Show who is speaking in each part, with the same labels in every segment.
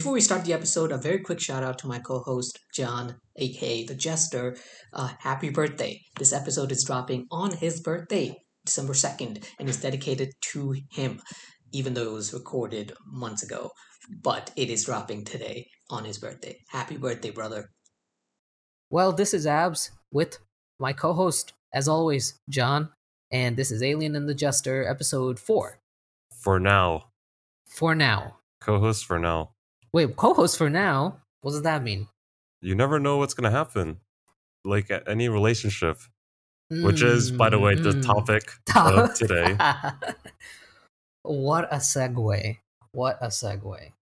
Speaker 1: Before we start the episode, a very quick shout out to my co host, John, aka The Jester. Uh, happy birthday. This episode is dropping on his birthday, December 2nd, and is dedicated to him, even though it was recorded months ago. But it is dropping today on his birthday. Happy birthday, brother.
Speaker 2: Well, this is Abs with my co host, as always, John, and this is Alien and the Jester, episode 4.
Speaker 3: For now.
Speaker 2: For now.
Speaker 3: Co host for now.
Speaker 2: Wait, co host for now? What does that mean?
Speaker 3: You never know what's going to happen. Like any relationship, which is, by the way, the
Speaker 2: Mm,
Speaker 3: topic
Speaker 2: mm.
Speaker 3: of today.
Speaker 2: what a segue. What a segue.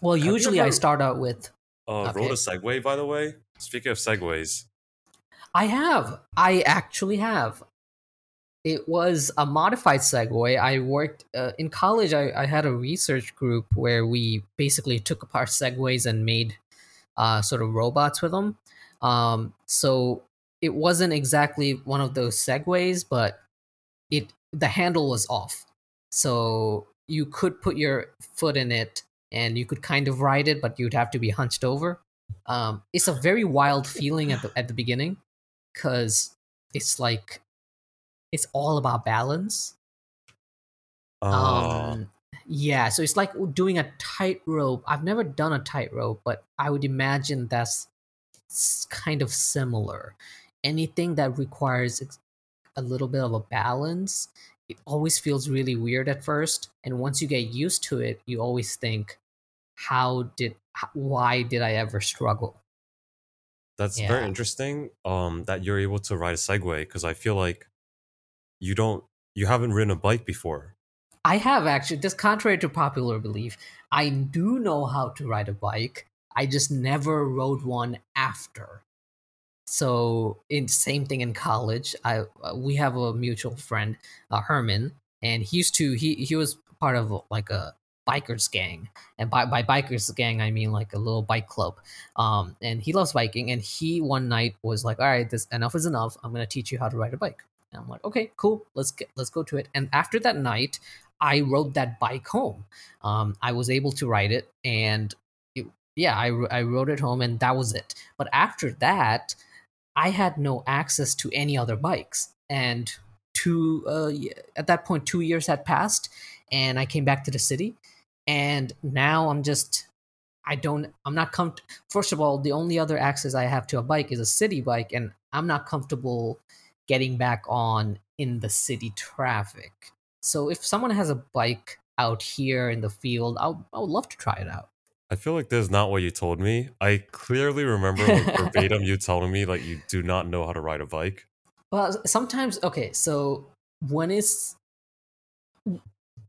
Speaker 2: Well,
Speaker 3: Have
Speaker 2: usually I start out with
Speaker 3: Uh,
Speaker 2: Okay.
Speaker 3: Wrote a segue, by the way. Speaking of segues,
Speaker 2: I have. I actually have. It was a modified segue. I worked uh, in college. I, I had a research group where we basically took apart segways and made uh, sort of robots with them. Um, so it wasn't exactly one of those segways, but it the handle was off. So you could put your foot in it and you could kind of ride it, but you'd have to be hunched over. Um, it's a very wild feeling at the at the beginning because it's like it's all about balance.
Speaker 3: uh,
Speaker 2: Um, yeah, so it's like doing a tightrope. I've never done a tightrope, but I would imagine that's kind of similar. Anything that requires a little bit of a balance, it always feels really weird at first, and once you get used to it, you always think, "How did? Why did I ever struggle?"
Speaker 3: that's
Speaker 2: yeah.
Speaker 3: very interesting. Um, that you're able to ride a Segway because I feel like you don't, you haven't ridden a bike before.
Speaker 2: I have actually, this contrary to popular belief, I do know how to ride a bike. I just never rode one after. So, in same thing in college. I uh, we have a mutual friend, uh, Herman, and he used to he he was part of like a bikers gang, and by by bikers gang I mean like a little bike club. Um, and he loves biking, and he one night was like, "All right, this enough is enough. I'm gonna teach you how to ride a bike." And I'm like, "Okay, cool. Let's get let's go to it." And after that night, I rode that bike home. Um, I was able to ride it, and it, yeah, I, I rode it home, and that was it. But after that, I had no access to any other bikes, and two uh, at that point, two years had passed, and I came back to the city, and now I'm just. I don't. I'm not com. First of all, the only other access I have to a bike is a city bike, and I'm not comfortable getting back on in the city traffic. So if someone has a bike out here in the field, I'll, I would love to try it out.
Speaker 3: I feel like this is not what you told me. I clearly remember like, verbatim you telling me like you do not know how to ride a bike.
Speaker 2: Well, sometimes okay. So when it's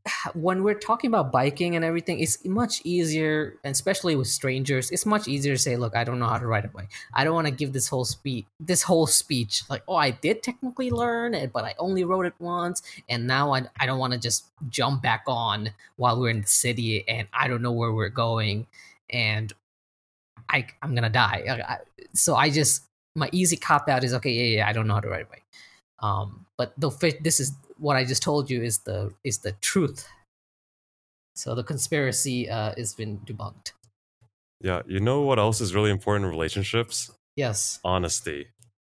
Speaker 2: when we're talking about biking and everything, it's much easier, especially with strangers, it's much easier to say, "Look, I don't know how to ride a bike. I don't want to give this whole speech, this whole speech, like, oh, I did technically learn it, but I only rode it once, and now I, I don't want to just jump back on while we're in the city and I don't know where we're going, and I I'm gonna die. So I just my easy cop out is okay. Yeah, yeah, I don't know how to ride a bike. Um, but the this is what I just told you is the is the truth. So the conspiracy uh, has been debunked.
Speaker 3: Yeah, you know what else is really important in relationships?
Speaker 2: Yes.
Speaker 3: Honesty.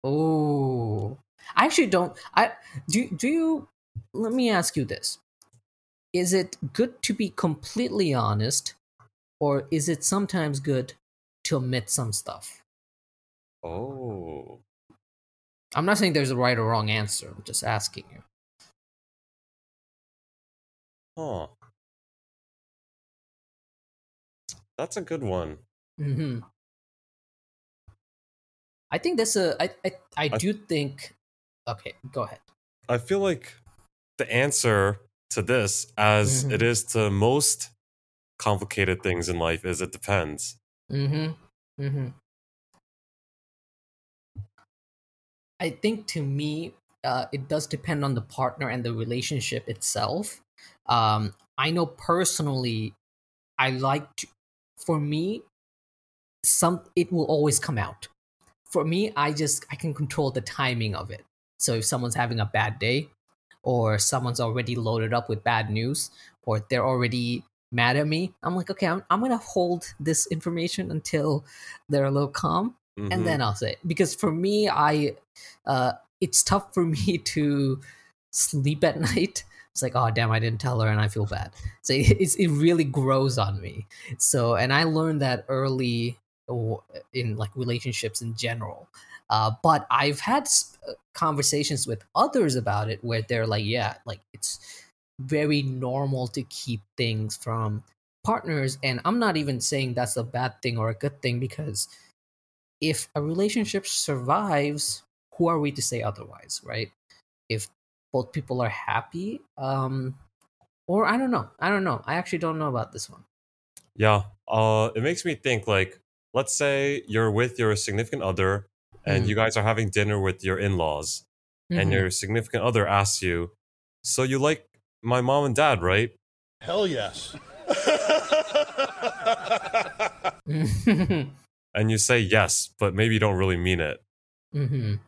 Speaker 2: Oh, I actually don't. I do. Do you? Let me ask you this: Is it good to be completely honest, or is it sometimes good to omit some stuff?
Speaker 3: Oh.
Speaker 2: I'm not saying there's a right or wrong answer. I'm just asking you.
Speaker 3: Huh. That's a good one.
Speaker 2: hmm I think that's a. I I, I
Speaker 3: I-
Speaker 2: do think. Okay, go ahead.
Speaker 3: I feel like the answer to this, as it
Speaker 2: Mhm.
Speaker 3: is to most complicated things in life, is it depends.
Speaker 2: Mm-hmm. Mm-hmm. I think to me, uh, it does depend on the partner and the relationship itself. Um, I know personally, I like to. For me, some it will always come out. For me, I just I can control the timing of it. So if someone's having a bad day, or someone's already loaded up with bad news, or they're already mad at me, I'm like, okay, I'm, I'm gonna hold this information until they're a little calm,
Speaker 3: Mhm.
Speaker 2: and then I'll say it. because for me, I uh, it's tough for me to sleep at night. It's like, oh damn, I didn't tell her, and I feel bad. So it, it really grows on me. So, and I learned that early in like relationships in general. Uh, but I've had uh, conversations with others about it where they're like, yeah, like it's very normal to keep things from partners. And I'm not even saying that's a bad thing or a good thing because if a relationship survives, who are we to say otherwise, right? If both people are happy, um, or I don't know, I don't know. I actually don't know about this one.
Speaker 3: Yeah. Uh, it makes me think like, let's say you're with your significant other and
Speaker 2: Mhm.
Speaker 3: you guys are having dinner with your in laws, and your significant other asks you, So you like my mom and dad, right?
Speaker 4: Hell yes.
Speaker 3: And you say yes, but maybe you don't really mean it.
Speaker 2: Mhm.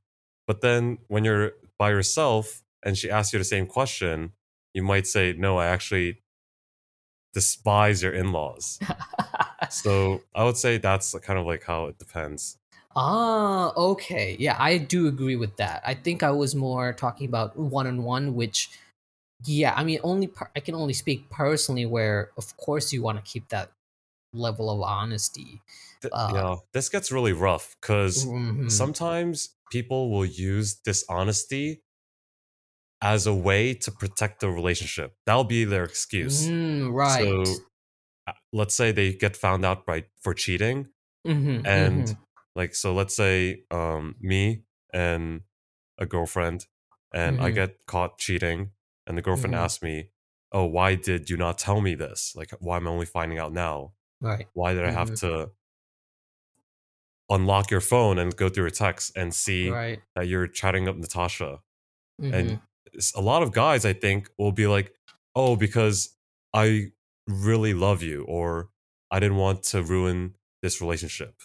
Speaker 3: But then when you're by yourself and she asks you the same question, you might say, No, I actually despise your in laws. so I would say that's kind of like how it depends.
Speaker 2: Ah, okay. Yeah, I do agree with that. I think I was more talking about one on one, which, yeah, I mean, only per- I can only speak personally. Where, of course, you want to keep that level of honesty. Uh,
Speaker 3: yeah, this gets really rough because
Speaker 2: Mhm.
Speaker 3: sometimes people will use dishonesty as a way to protect the relationship. That'll be their excuse.
Speaker 2: Mm, right.
Speaker 3: So uh, let's say they get found out by for cheating
Speaker 2: Mhm,
Speaker 3: and
Speaker 2: mhm.
Speaker 3: like so let's say um me and a girlfriend and I
Speaker 2: Mhm.
Speaker 3: get caught cheating and the girlfriend
Speaker 2: Mhm.
Speaker 3: asks me, "Oh, why did you not tell me this? Like why am I only finding out now?
Speaker 2: right.
Speaker 3: Why did I have
Speaker 2: Mhm.
Speaker 3: to unlock your phone and go through your text and see
Speaker 2: Right.
Speaker 3: that you're chatting up Natasha?"
Speaker 2: Mhm.
Speaker 3: And a lot of guys I think will be like, "Oh, because I really love you or I didn't want to ruin this relationship."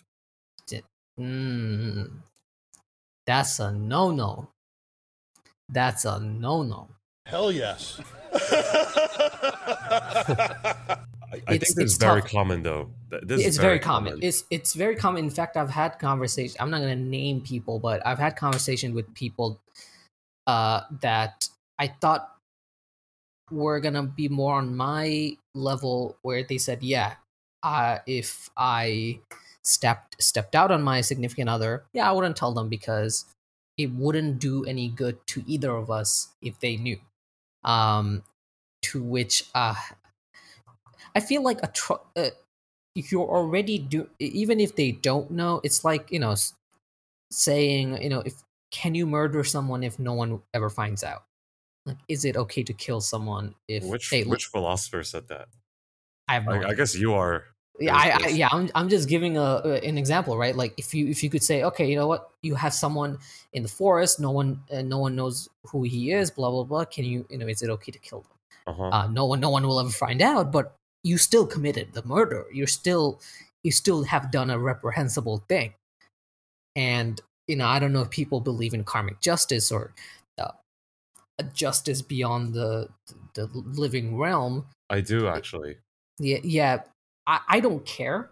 Speaker 2: Mm. That's a no no. That's a no no.
Speaker 4: Hell yes.
Speaker 3: I, I
Speaker 2: It's-
Speaker 3: think
Speaker 2: it's
Speaker 3: very
Speaker 2: tough.
Speaker 3: common though. Th- This is
Speaker 2: it's very, common. It's it's very common. In fact, I've had conversations. I'm not going to name people, but I've had conversations with people uh, that I thought were gonna be more on my level, where they said, "Yeah, uh, if I stepped stepped out on my significant other, yeah, I wouldn't tell them because it wouldn't do any good to either of us if they knew." Um, to which uh, I feel like a tr- uh, you're already do even if they don't know, it's like you know saying you know if can you murder someone if no one ever finds out? Like, is it okay to kill someone if
Speaker 3: which
Speaker 2: hey, look,
Speaker 3: which philosopher said that?
Speaker 2: I have no
Speaker 3: I, I guess you are.
Speaker 2: yeah, I, I, yeah, I'm, I'm just giving a, a- an example, right? Like if you if you could say, okay, you know what, you have someone in the forest, no one uh, no one knows who he is, blah blah blah. Can you you know is it okay to kill them?
Speaker 3: Uh-huh.
Speaker 2: Uh, no one no one will ever find out, but you still committed the murder. You're still you still have done a reprehensible thing, and you know I don't know if people believe in karmic justice or uh, justice beyond the the living realm,
Speaker 3: I do actually.
Speaker 2: yeah yeah. I, I don't care.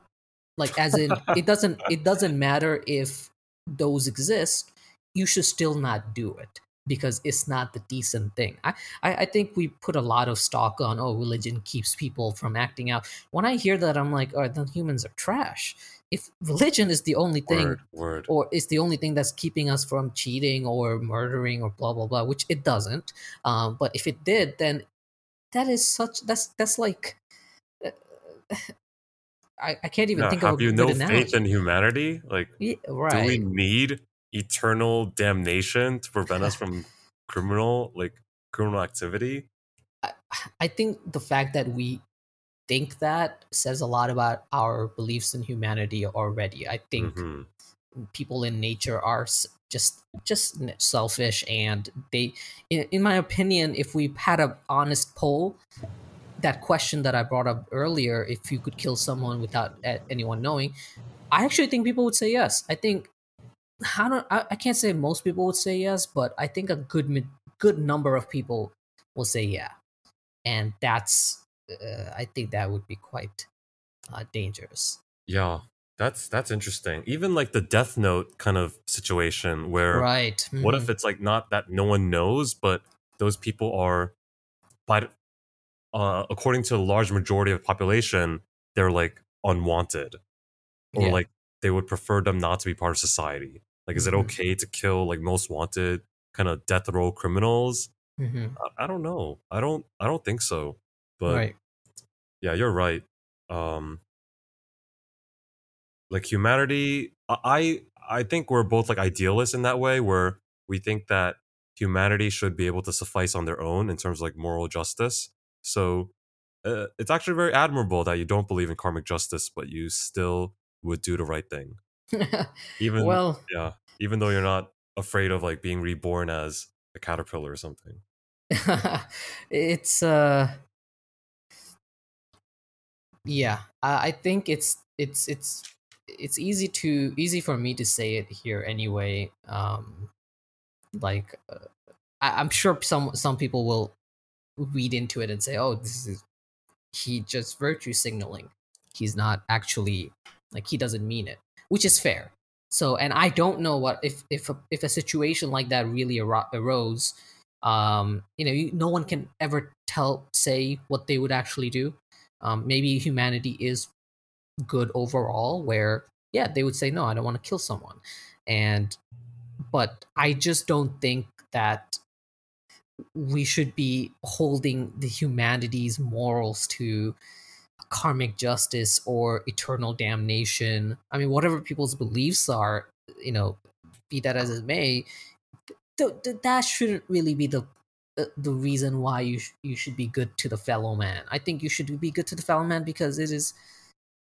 Speaker 2: Like as in it doesn't it doesn't matter if those exist you should still not do it because it's not the decent thing. I, I i think we put a lot of stock on oh religion keeps people from acting out. When i hear that i'm like oh then humans are trash if religion is the only thing
Speaker 3: Word, word.
Speaker 2: or it's the only thing that's keeping us from cheating or murdering or blah blah blah which it doesn't um, but if it did then that is such that's that's like uh, I, I can't even
Speaker 3: Yeah,
Speaker 2: think of
Speaker 3: have
Speaker 2: a
Speaker 3: you no
Speaker 2: analogy.
Speaker 3: faith in humanity? Like,
Speaker 2: Yeah,
Speaker 3: do we need eternal damnation to prevent us from criminal, like criminal activity?
Speaker 2: I, I think the fact that we think that says a lot about our beliefs in humanity already. I think
Speaker 3: Mhm.
Speaker 2: people in nature are just just selfish and they in, in my opinion if we had a honest poll that question that i brought up earlier if you could kill someone without anyone knowing i actually think people would say yes. I think I don't I, I can't say most people would say yes but i think a good good number of people will say yeah. And that's uh, I think that would be quite uh, dangerous.
Speaker 3: Yeah, that's that's interesting. Even like the Death Note kind of situation where
Speaker 2: Right.
Speaker 3: what if
Speaker 2: mhm.
Speaker 3: it's like not that no one knows, but those people are, by uh, according to a large majority of the population, they're like unwanted, or
Speaker 2: Yeah.
Speaker 3: like they would prefer them not to be part of society. Like, is it
Speaker 2: Mhm.
Speaker 3: okay to kill like most wanted kind of death row criminals?
Speaker 2: Mhm.
Speaker 3: I, I don't know. I don't. I don't think so. But
Speaker 2: right.
Speaker 3: yeah, you're right. Um, like humanity, I I think we're both like idealists in that way, where we think that humanity should be able to suffice on their own in terms of like moral justice. So uh, it's actually very admirable that you don't believe in karmic justice, but you still would do the right thing, even
Speaker 2: well,
Speaker 3: yeah, even though you're not afraid of like being reborn as a caterpillar or something.
Speaker 2: it's uh yeah I, think it's it's it's it's easy to easy for me to say it here anyway um like uh, I, i'm sure some some people will read into it and say oh this is he just virtue signaling. He's not actually like he doesn't mean it which is fair. So and i don't know what if if a, if a situation like that really aro- arose um you know you, no one can ever tell say what they would actually do um maybe humanity is good overall where yeah they would say no i don't want to kill someone. And but i just don't think that we should be holding the humanity's morals to karmic justice or eternal damnation. I mean whatever people's beliefs are you know be that as it may th- th- that shouldn't really be the the reason why you sh- you should be good to the fellow man. I think you should be good to the fellow man because it is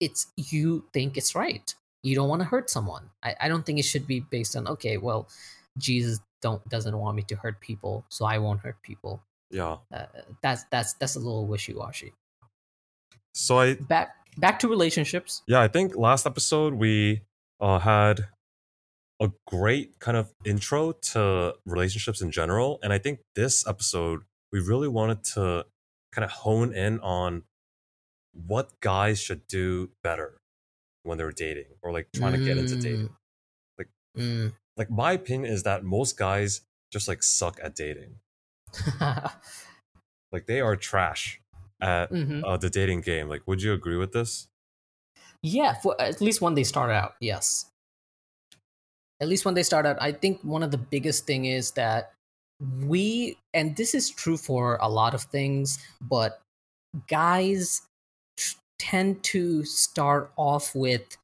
Speaker 2: it's you think it's right. You don't want to hurt someone. I, I don't think it should be based on okay well jesus don't doesn't want me to hurt people so i won't hurt people.
Speaker 3: Yeah.
Speaker 2: uh, that's that's that's a little wishy-washy.
Speaker 3: So I
Speaker 2: back back to relationships.
Speaker 3: Yeah, I think last episode we uh, had a great kind of intro to relationships in general, and I think this episode we really wanted to kind of hone in on what guys should do better when they're dating or like trying to get into dating. Like-
Speaker 2: Mm.
Speaker 3: Like my opinion is that most guys just like suck at dating. Like they are trash at
Speaker 2: Mhm.
Speaker 3: uh, the dating game. Like, would you agree with this?
Speaker 2: Yeah, for at least when they start out, yes. At least when they start out, I think one of the biggest thing is that we and this is true for a lot of things, but guys t- tend to start off with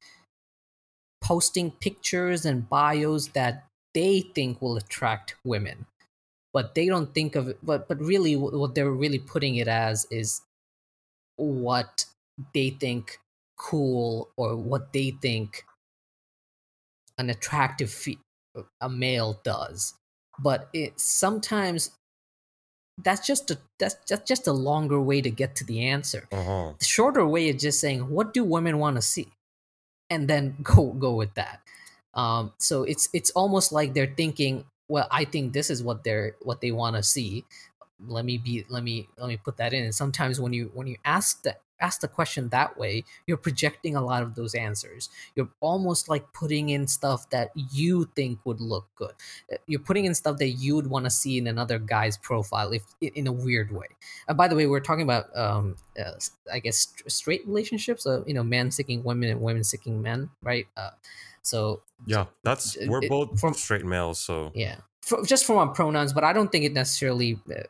Speaker 2: posting pictures and bios that they think will attract women but they don't think of it but but really what they're really putting it as is what they think cool or what they think an attractive fe- a male does. But it sometimes that's just a that's just, just a longer way to get to the answer.
Speaker 3: Uh huh.
Speaker 2: the shorter way is just saying what do women want to see? And then go go with that. Um, so it's it's almost like they're thinking well i think this is what they're what they want to see. Let me be let me let me put that in. And sometimes when you when you ask the ask the question that way you're projecting a lot of those answers. You're almost like putting in stuff that you think would look good. Uh, you're putting in stuff that you would want to see in another guy's profile if in a weird way. Uh, by the way we're talking about um uh, i guess straight relationships uh, you know men seeking women and women seeking men right? Uh, so
Speaker 3: Yeah, that's we're
Speaker 2: it-
Speaker 3: both
Speaker 2: from-
Speaker 3: straight males, so
Speaker 2: yeah. Fr just from our pronouns but i don't think it necessarily uh,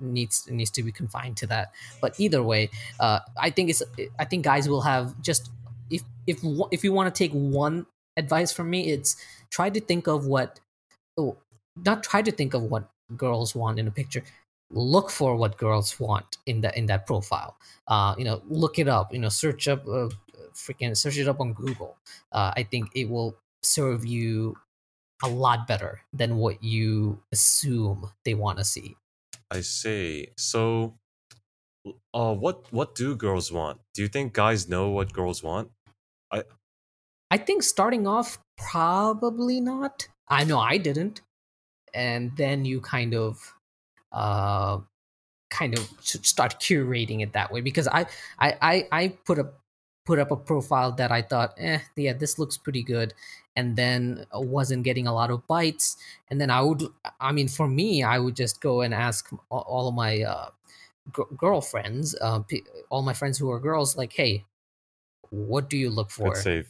Speaker 2: needs needs to be confined to that. But either way uh i think it's i think guys will have just if if if you want to take one advice from me it's try to think of what oh not try to think of what girls want in a picture. Look for what girls want in that in that profile. Uh you know look it up you know search up uh, freaking search it up on google. Uh i think it will serve you a lot better than what you assume they want to see
Speaker 3: I see. So, uh, what what do girls want? Do you think guys know what girls want?
Speaker 2: I I think starting off, probably not. I know I didn't. And then you kind of, uh, kind of start curating it that way because I I I, I put a put up a profile that I thought, eh, yeah, this looks pretty good, and then wasn't getting a lot of bites. And then I would, I mean, for me, I would just go and ask all of my uh, g- girlfriends, uh, all my friends who are girls, like, hey, what do you look for?
Speaker 3: Good save.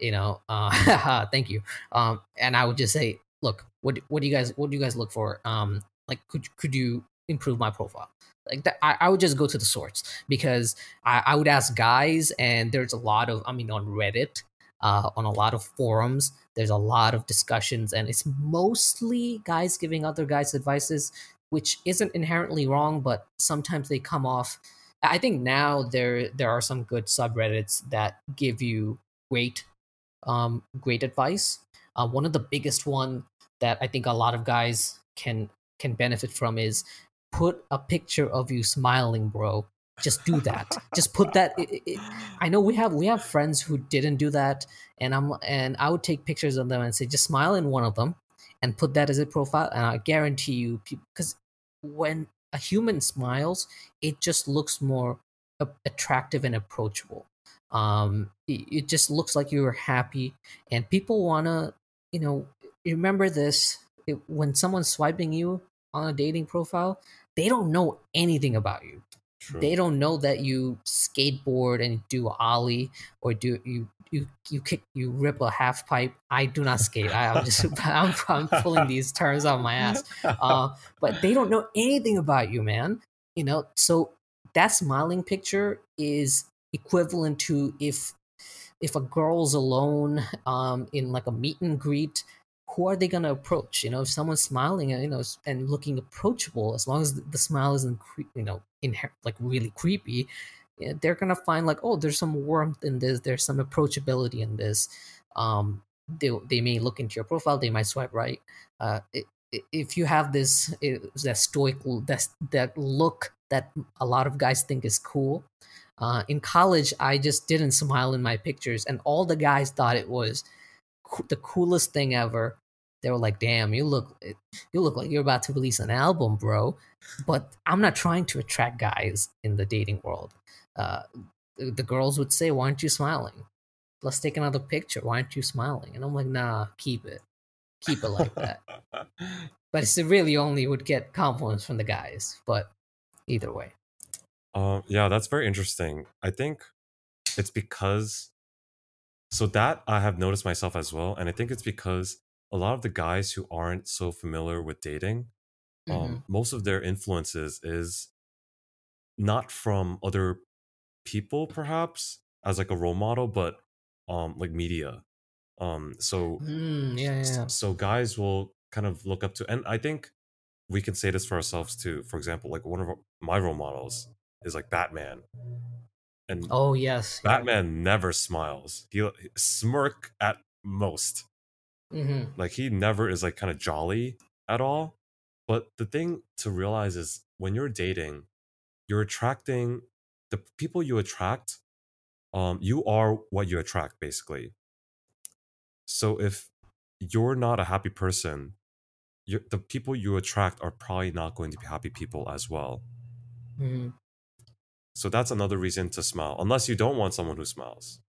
Speaker 2: You know, uh, thank you. Um, and I would just say, look, what what do you guys what do you guys look for? Um, like, could could you improve my profile? like that I, I, would just go to the source because I, I, would ask guys and there's a lot of i mean on reddit uh, on a lot of forums. There's a lot of discussions and it's mostly guys giving other guys advices which isn't inherently wrong but sometimes they come off. I think now there there are some good subreddits that give you great um, great advice. Uh, one of the biggest one that i think a lot of guys can can benefit from is put a picture of you smiling, bro. Just do that. Just put that. It, it, I know we have we have friends who didn't do that, and I'm and I would take pictures of them and say just smile in one of them, and put that as a profile. And I guarantee you, because when a human smiles, it just looks more attractive and approachable. Um, it, it just looks like you're happy, and people wanna, you know, remember this. When someone's swiping you on a dating profile, they don't know anything about you. True. They don't know that you skateboard and do ollie or do you you you kick you rip a half pipe. I do not skate. I, am just I'm, I'm, pulling these terms out of my ass. Uh, but they don't know anything about you, man. You know, so that smiling picture is equivalent to if if a girl's alone um, in like a meet and greet who are they going to approach? You know, if someone's smiling, you know, and looking approachable, as long as the smile isn't, you know, inher- like really creepy, they're going to find like, oh, there's some warmth in this, there's some approachability in this. Um, they, they may look into your profile, they might swipe right. Uh, it, if you have this that stoic that that look that a lot of guys think is cool, uh, in college I just didn't smile in my pictures, and all the guys thought it was co- the coolest thing ever they were like, "Damn, you look you look like you're about to release an album, bro." But I'm not trying to attract guys in the dating world. Uh, the, the girls would say, "Why aren't you smiling? Let's take another picture. Why aren't you smiling?" And I'm like, "Nah, keep it, keep it like that." but it's really only would get compliments from the guys. But either way,
Speaker 3: uh, yeah, that's very interesting. I think it's because so that I have noticed myself as well, and I think it's because a lot of the guys who aren't so familiar with dating, um, mm-hmm. um, most of their influences is not from other people, perhaps as like a role model, but um, like media. Um, so
Speaker 2: mm, yeah, yeah.
Speaker 3: So guys will kind of look up to, and I think we can say this for ourselves too. For example, like one of my role models is like Batman.
Speaker 2: And oh yes,
Speaker 3: Batman yeah. never smiles. He smirk at most.
Speaker 2: Mm-hmm.
Speaker 3: Like he never is like kind of jolly at all. But the thing to realize is when you're dating, you're attracting the people you attract. Um, you are what you attract, basically. So if you're not a happy person, the people you attract are probably not going to be happy people as well.
Speaker 2: Mm-hmm.
Speaker 3: So that's another reason to smile, unless you don't want someone who smiles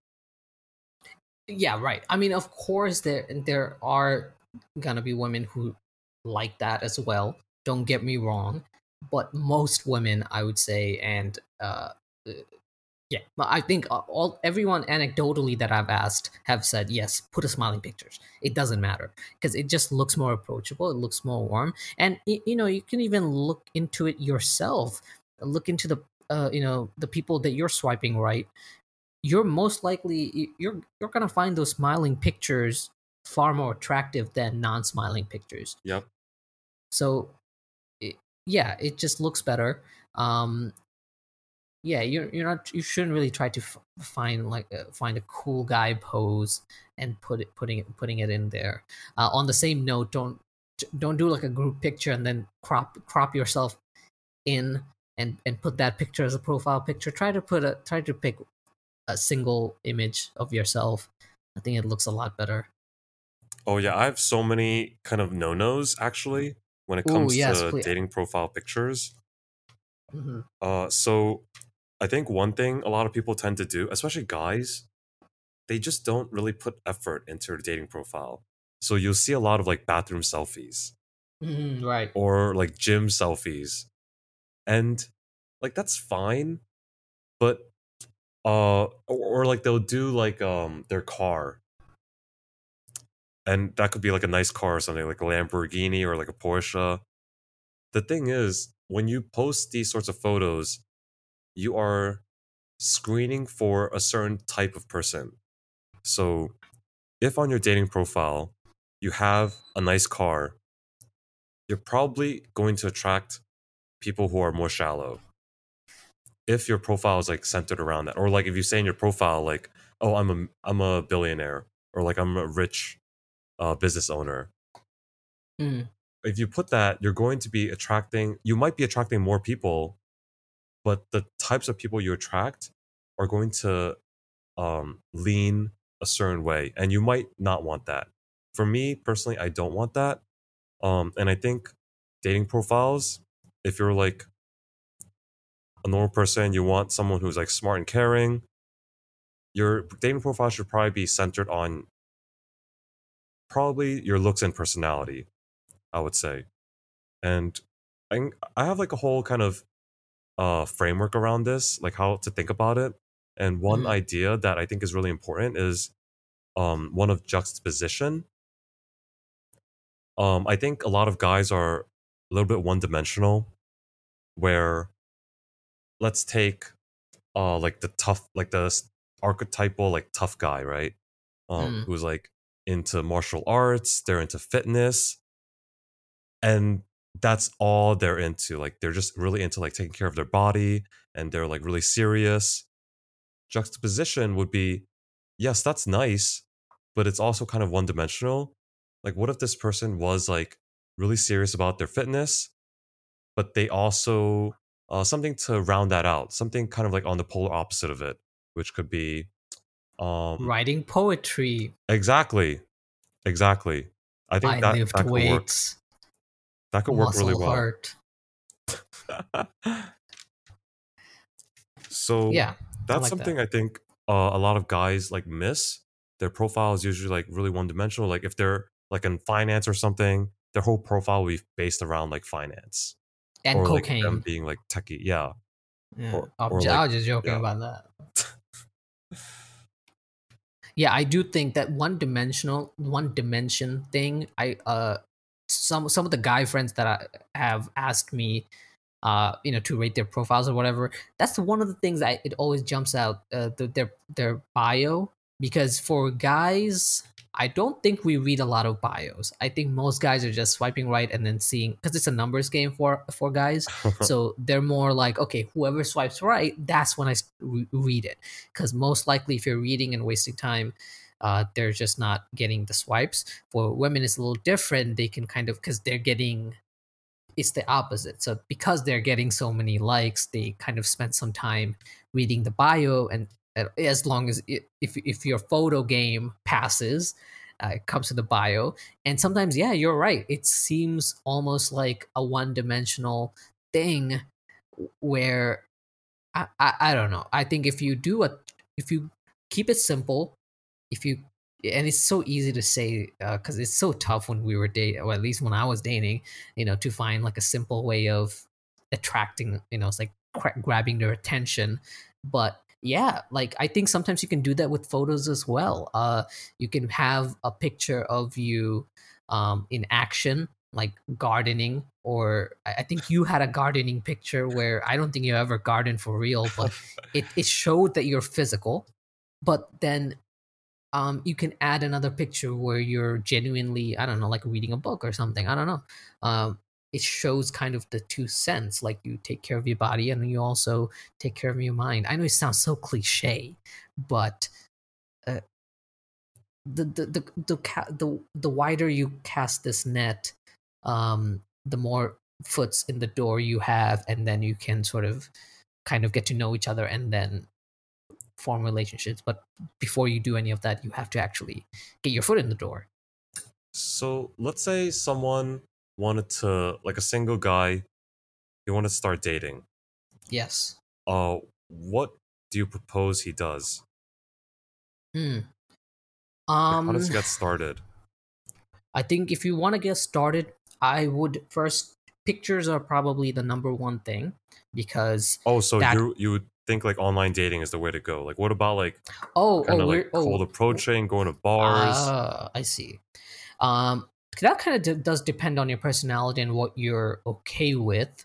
Speaker 2: yeah right. I mean of course there there are gonna be women who like that as well don't get me wrong but most women i would say and uh, uh yeah i think all everyone anecdotally that i've asked have said yes put a smiling pictures. It doesn't matter because it just looks more approachable it looks more warm and you know you can even look into it yourself look into the uh, you know the people that you're swiping right you're most likely you're you're gonna find those smiling pictures far more attractive than non-smiling pictures.
Speaker 3: Yep.
Speaker 2: So, it, yeah, it just looks better. Um, yeah, you're you're not you shouldn't really try to f- find like uh, find a cool guy pose and put it putting it putting it in there. Uh, on the same note, don't don't do like a group picture and then crop crop yourself in and and put that picture as a profile picture. Try to put a try to pick a single image of yourself. I think it looks a lot better.
Speaker 3: Oh yeah, I have so many kind of no nos actually when it comes Ooh, yes, to please. dating profile pictures.
Speaker 2: hmm
Speaker 3: Uh, so I think one thing a lot of people tend to do, especially guys, they just don't really put effort into their dating profile. So you'll see a lot of like bathroom selfies
Speaker 2: hmm right.
Speaker 3: or like gym selfies. And like that's fine, but uh or, or like they'll do like um their car. And that could be like a nice car or something, like a Lamborghini or like a Porsche. The thing is, when you post these sorts of photos, you are screening for a certain type of person. So, if on your dating profile you have a nice car, you're probably going to attract people who are more shallow. If your profile is like centered around that, or like if you say in your profile like, "Oh, I'm a I'm a billionaire," or like I'm a rich uh, business owner,
Speaker 2: Mm.
Speaker 3: if you put that, you're going to be attracting, you might be attracting more people, but the types of people you attract are going to um, lean a certain way. And you might not want that. For me personally, I don't want that. Um, and I think dating profiles, if you're like a normal person, you want someone who's like smart and caring, your dating profile should probably be centered on probably your looks and personality. I would say. And I I have like a whole kind of uh framework around this, like how to think about it. And one
Speaker 2: Mhm.
Speaker 3: idea that I think is really important is um one of juxtaposition. Um I think a lot of guys are a little bit one dimensional where let's take uh like the tough like the archetypal like tough guy, right? Um
Speaker 2: Mm.
Speaker 3: who's like into martial arts, they're into fitness, and that's all they're into like they're just really into like taking care of their body and they're like really serious juxtaposition would be yes that's nice but it's also kind of one dimensional like what if this person was like really serious about their fitness but they also uh, something to round that out something kind of like on the polar opposite of it which could be um
Speaker 2: Writing poetry.
Speaker 3: exactly exactly i think
Speaker 2: I
Speaker 3: that,
Speaker 2: lift
Speaker 3: that could work that could work really well
Speaker 2: heart.
Speaker 3: so
Speaker 2: Yeah.
Speaker 3: that's
Speaker 2: like
Speaker 3: something I think uh, a lot of guys like miss. Their profile is usually like really one dimensional. Like if they're like in finance or something, their whole profile will be based around like finance
Speaker 2: And
Speaker 3: or
Speaker 2: cocaine.
Speaker 3: like them being like techie. Yeah,
Speaker 2: Yeah.
Speaker 3: Or-
Speaker 2: I'm
Speaker 3: or
Speaker 2: ju-
Speaker 3: like-
Speaker 2: I was just joking
Speaker 3: yeah.
Speaker 2: about that. yeah, I do think that one dimensional, one dimension thing. I uh, some some of the guy friends that I have asked me, uh, you know, to rate their profiles or whatever. That's one of the things I it always jumps out uh, the, their their bio because for guys. I don't think we read a lot of bios. I think most guys are just swiping right and then seeing because it's a numbers game for for guys. So they're more like okay whoever swipes right that's when i re- read it. Because most likely if you're reading and wasting time uh, they're just not getting the swipes. For women it's a little different. They can kind of because they're getting it's the opposite. So because they're getting so many likes they kind of spend some time reading the bio and as long as it, if, if your photo game passes uh, it comes to the bio and sometimes yeah you're right it seems almost like a one-dimensional thing where I, I I don't know. I think if you do a if you keep it simple, if you and it's so easy to say because it's so tough when we were dating, or at least when I was dating, you know, to find like a simple way of attracting, you know, it's like cra- grabbing their attention. But yeah, like I think sometimes you can do that with photos as well. Uh, you can have a picture of you um, in action, like gardening, or I think you had a gardening picture where I don't think you ever garden for real, but it, it showed that you're physical. But then um, you can add another picture where you're genuinely, I don't know, like reading a book or something. I don't know. Um, it shows kind of the two sense, like you take care of your body and you also take care of your mind. I know it sounds so cliche, but uh, the the the the the the wider you cast this net, um, the more foots in the door you have, and then you can sort of kind of get to know each other and then form relationships. But before you do any of that, you have to actually get your foot in the door.
Speaker 3: So let's say someone wanted to, like a single guy, he wanted to start dating.
Speaker 2: Yes.
Speaker 3: Uh, what do you propose he does?
Speaker 2: Hmm.
Speaker 3: Like,
Speaker 2: Um,
Speaker 3: how does he get started?
Speaker 2: I think if you want to get started, I would first pictures are probably the number one thing because
Speaker 3: Oh, so
Speaker 2: that-
Speaker 3: you you would think like online dating is the way to go? Like, what about like
Speaker 2: oh
Speaker 3: kind
Speaker 2: oh
Speaker 3: of like
Speaker 2: oh
Speaker 3: cold approaching, going to bars?
Speaker 2: Ah, I see. Um, that kind of d- does depend on your personality and what you're okay with,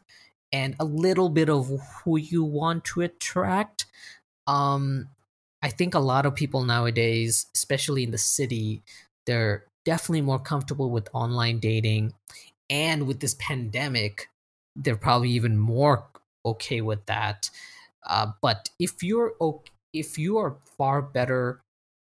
Speaker 2: and a little bit of who you want to attract. Um, I think a lot of people nowadays, especially in the city, they're definitely more comfortable with online dating, and with this pandemic, they're probably even more okay with that. Uh, but if you're okay, if you are far better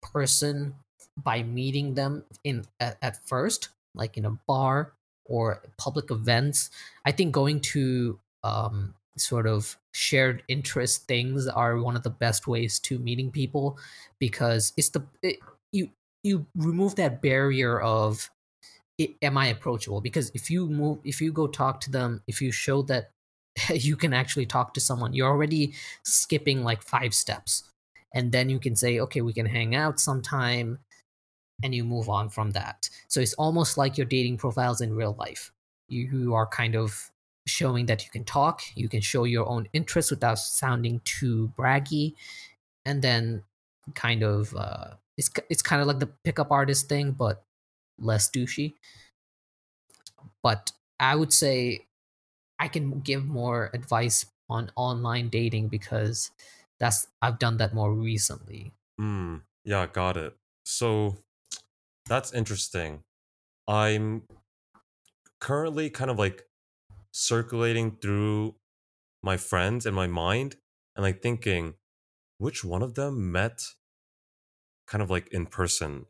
Speaker 2: person by meeting them in at, at first like in a bar or public events i think going to um, sort of shared interest things are one of the best ways to meeting people because it's the it, you you remove that barrier of it, am i approachable? Because if you move if you go talk to them if you show that you can actually talk to someone you're already skipping like five steps. And then you can say okay we can hang out sometime and you move on from that so it's almost like your dating profiles in real life you, you are kind of showing that you can talk you can show your own interests without sounding too braggy and then kind of uh it's it's kind of like the pickup artist thing but less douchey but i would say i can give more advice on online dating because that's i've done that more recently
Speaker 3: Hmm. Yeah, got it. So that's interesting. I'm currently kind of like circulating through my friends in my mind and like thinking which one of them met kind of like in person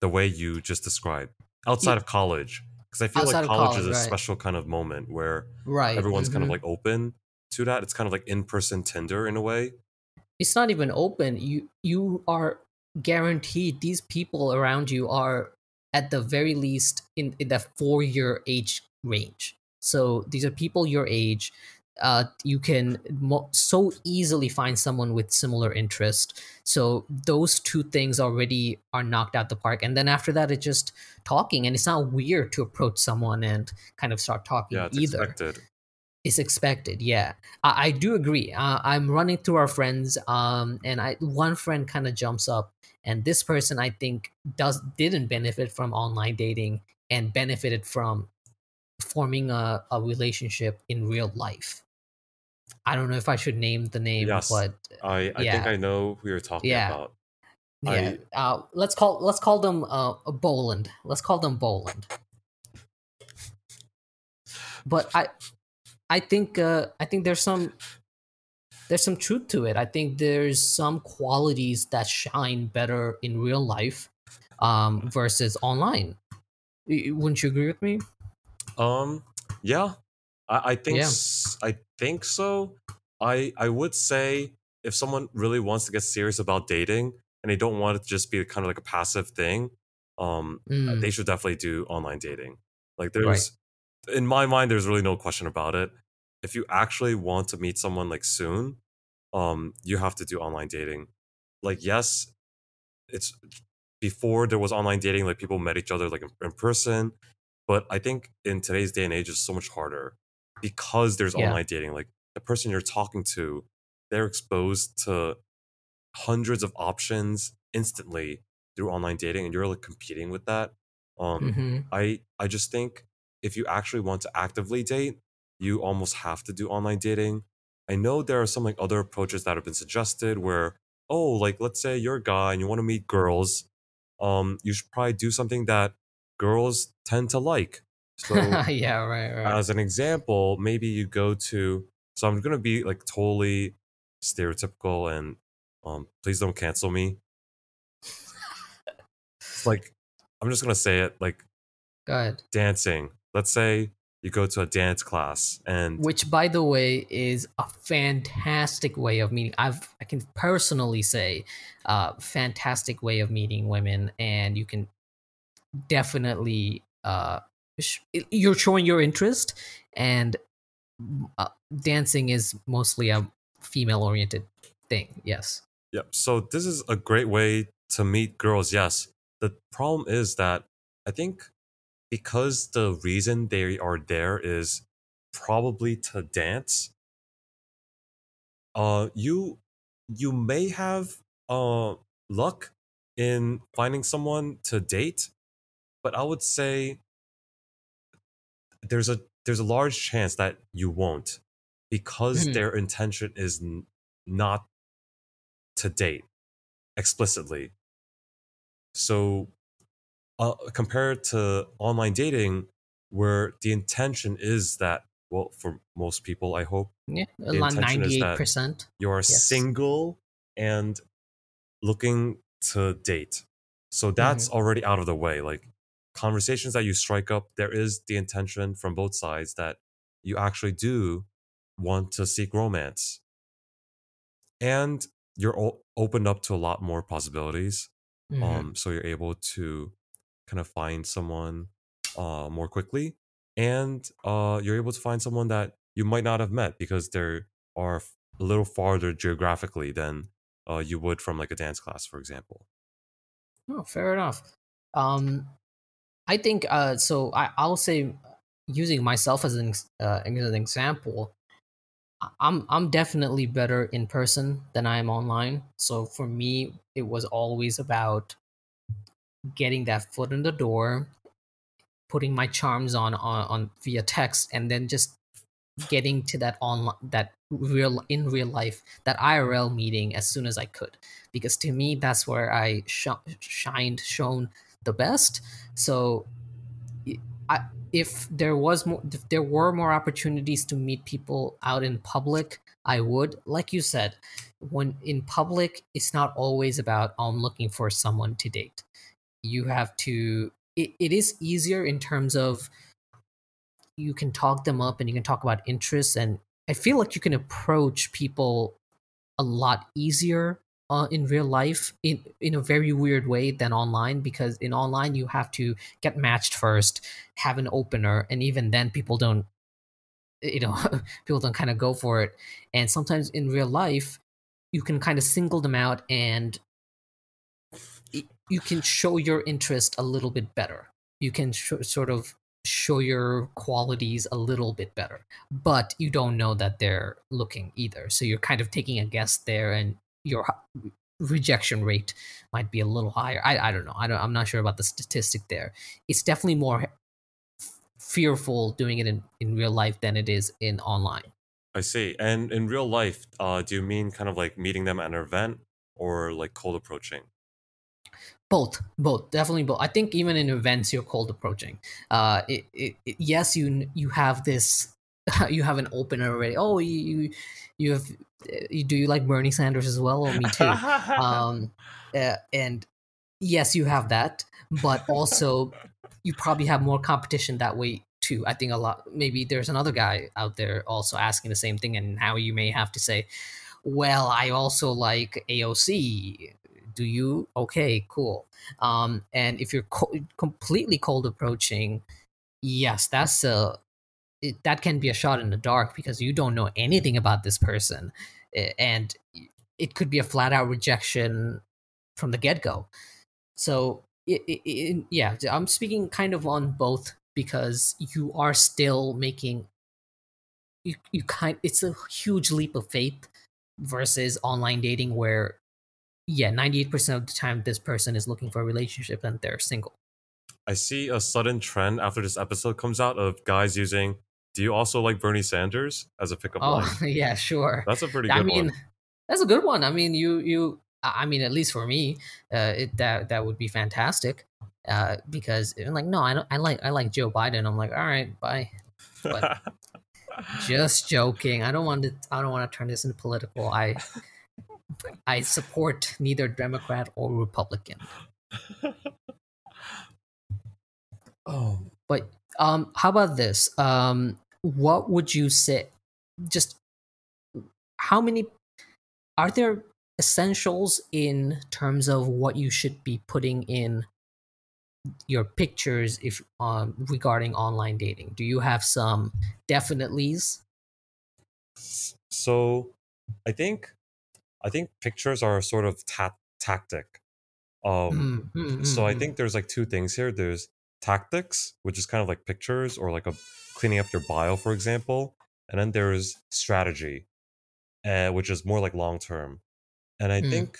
Speaker 3: the way you just described outside of college because i feel
Speaker 2: Outside
Speaker 3: like college,
Speaker 2: college,
Speaker 3: is a
Speaker 2: right.
Speaker 3: special kind of moment where
Speaker 2: right
Speaker 3: everyone's kind of
Speaker 2: mhm.
Speaker 3: like open to that it's kind of like in-person tinder in a way
Speaker 2: it's not even open you you are guaranteed these people around you are at the very least in, in that four year age range. So these are people your age uh, you can mo- so easily find someone with similar interest. So those two things already are knocked out the park. And then after that it's just talking. And it's not weird to approach someone and kind of start talking
Speaker 3: yeah
Speaker 2: either.
Speaker 3: expected
Speaker 2: it's expected yeah. I, I do agree. Uh, i'm running through our friends um and i one friend kind of jumps up and this person i think does didn't benefit from online dating and benefited from forming a, a relationship in real life. I don't know if i should name the name
Speaker 3: Yes.
Speaker 2: but
Speaker 3: i i think i know who you're talking
Speaker 2: Yeah.
Speaker 3: about.
Speaker 2: Yeah. Uh, let's call let's call them uh boland. Let's call them boland. But i i think uh i think there's some there's some truth to it i think there's some qualities that shine better in real life um versus online wouldn't you agree with me
Speaker 3: Um, yeah, I, I think
Speaker 2: Yeah.
Speaker 3: s- I think so. I I would say if someone really wants to get serious about dating and they don't want it to just be kind of like a passive thing, um,
Speaker 2: Mm,
Speaker 3: they should definitely do online dating. Like there's, in my mind, there's really no question about it. If you actually want to meet someone like soon, um, you have to do online dating. Like yes, it's before there was online dating, like people met each other like in, in person. But I think in today's day and age, it's so much harder because there's
Speaker 2: Yeah.
Speaker 3: online dating. Like the person you're talking to, they're exposed to hundreds of options instantly through online dating, and you're like competing with that. Um,
Speaker 2: mhm.
Speaker 3: I I just think if you actually want to actively date, you almost have to do online dating. I know there are some like other approaches that have been suggested where, oh, like let's say you're a guy and you want to meet girls, um, you should probably do something that girls tend to like. So
Speaker 2: yeah right right
Speaker 3: as an example, maybe you go to so I'm gonna be like totally stereotypical and um please don't cancel me. It's like I'm just gonna say it like
Speaker 2: go ahead
Speaker 3: dancing. Let's say you go to a dance class and
Speaker 2: which by the way is a fantastic way of meeting i've i can personally say uh fantastic way of meeting women and you can definitely uh sh- you're showing your interest and uh, dancing is mostly a female oriented thing. Yes.
Speaker 3: Yep. So this is a great way to meet girls. Yes. The problem is that I think because the reason they are there is probably to dance. Uh, you you may have uh luck in finding someone to date, but I would say there's a there's a large chance that you won't because
Speaker 2: Mhm.
Speaker 3: their intention is n- not to date explicitly. So, uh, compared to online dating, where the intention is that, well, for most people, I hope
Speaker 2: Yeah.
Speaker 3: The intention is that-
Speaker 2: 98%.
Speaker 3: you are
Speaker 2: Yes.
Speaker 3: single and looking to date. So that's already out of the way. Like conversations that you strike up, there is the intention from both sides that you actually do want to seek romance. And you're o- opened up to a lot more possibilities.
Speaker 2: Mhm.
Speaker 3: Um, so you're able to kind of find someone uh, more quickly. And uh, you're able to find someone that you might not have met because they are a little farther geographically than uh, you would from like a dance class, for example.
Speaker 2: Oh, fair enough. Um, I think uh, so. I I'll say using myself as an uh, as an example. I'm I'm definitely better in person than I am online. So for me, it was always about getting that foot in the door, putting my charms on on, on via text, and then just getting to that online that real in real life that IRL meeting as soon as I could. Because to me that's where I sh- shined shone the best. So i- if there was more if there were more opportunities to meet people out in public I would. Like you said when in public it's not always about oh, I'm looking for someone to date you have to it, it is easier in terms of you can talk them up and you can talk about interests and i feel like you can approach people a lot easier uh, in real life in in a very weird way than online because in online you have to get matched first have an opener and even then people don't you know people don't kind of go for it. And sometimes in real life you can kind of single them out and you can show your interest a little bit better. You can sh- sort of show your qualities a little bit better but you don't know that they're looking either. So you're kind of taking a guess there and your rejection rate might be a little higher. I, I don't know. I don't, i'm not sure about the statistic there. It's definitely more fearful doing it in, in real life than it is in online.
Speaker 3: I see. And in real life, uh, do you mean kind of like meeting them at an event or like cold approaching?
Speaker 2: Both both definitely both. I think even in events you're cold approaching. Uh it, it, it- yes you you have this you have an opener already. Oh you you, you have you, do you like bernie sanders as well? Or me too. Um uh, and yes you have that but also you probably have more competition that way too. I think a lot maybe there's another guy out there also asking the same thing and now you may have to say well i also like aoc do you? Okay cool. Um and if you're co- completely cold approaching yes that's a it, that can be a shot in the dark because you don't know anything about this person. And it could be a flat out rejection from the get-go. So it, it, it, yeah i'm speaking kind of on both because you are still making you, you kind it's a huge leap of faith versus online dating where yeah 98% of the time this person is looking for a relationship and they're single.
Speaker 3: I see a sudden trend after this episode comes out of guys using, do you also like Bernie Sanders? as a pickup line?
Speaker 2: oh yeah sure.
Speaker 3: That's a pretty good
Speaker 2: i mean
Speaker 3: one.
Speaker 2: that's a good one. I mean you you i mean at least for me uh it, that that would be fantastic uh because I'm like no i don't i like i like joe biden. I'm like all right bye. But- just joking. I don't want to i don't want to turn this into political. I i support neither democrat or republican
Speaker 3: oh,
Speaker 2: But um, how about this? Um, what would you say? Just how many are there essentials in terms of what you should be putting in your pictures if um, regarding online dating? Do you have some definitelys
Speaker 3: So, I think, I think pictures are a sort of ta- tactic. Um,
Speaker 2: Mm, mm,
Speaker 3: so
Speaker 2: mm,
Speaker 3: I
Speaker 2: mm.
Speaker 3: think there's like two things here. There's tactics, which is kind of like pictures or like a cleaning up your bio, for example, and then there's strategy, uh, which is more like long term. And I
Speaker 2: Mm.
Speaker 3: think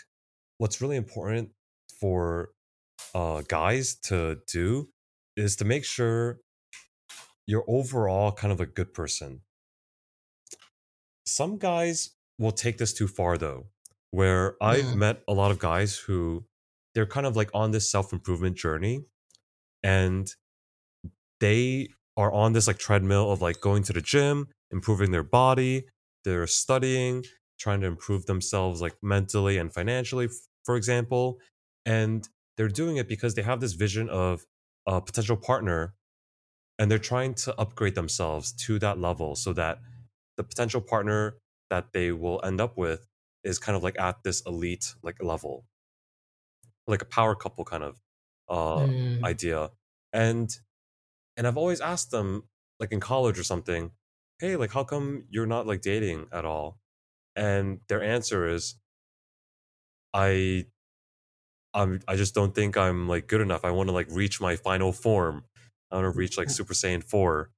Speaker 3: what's really important for uh, guys to do is to make sure you're overall kind of a good person. Some guys will take this too far though, where I've met a lot of guys who they're kind of like on this self improvement journey and they are on this like treadmill of like going to the gym, improving their body, they're studying, trying to improve themselves like mentally and financially, for example. And they're doing it because they have this vision of a potential partner and they're trying to upgrade themselves to that level so that the potential partner that they will end up with is kind of like at this elite like level. Like a power couple kind of uh
Speaker 2: Mm.
Speaker 3: idea. And and i've always asked them like in college or something hey like how come you're not like dating at all? And their answer is i i'm i just don't think i'm like good enough. I want to like reach my final form. I want to reach like super saiyan 4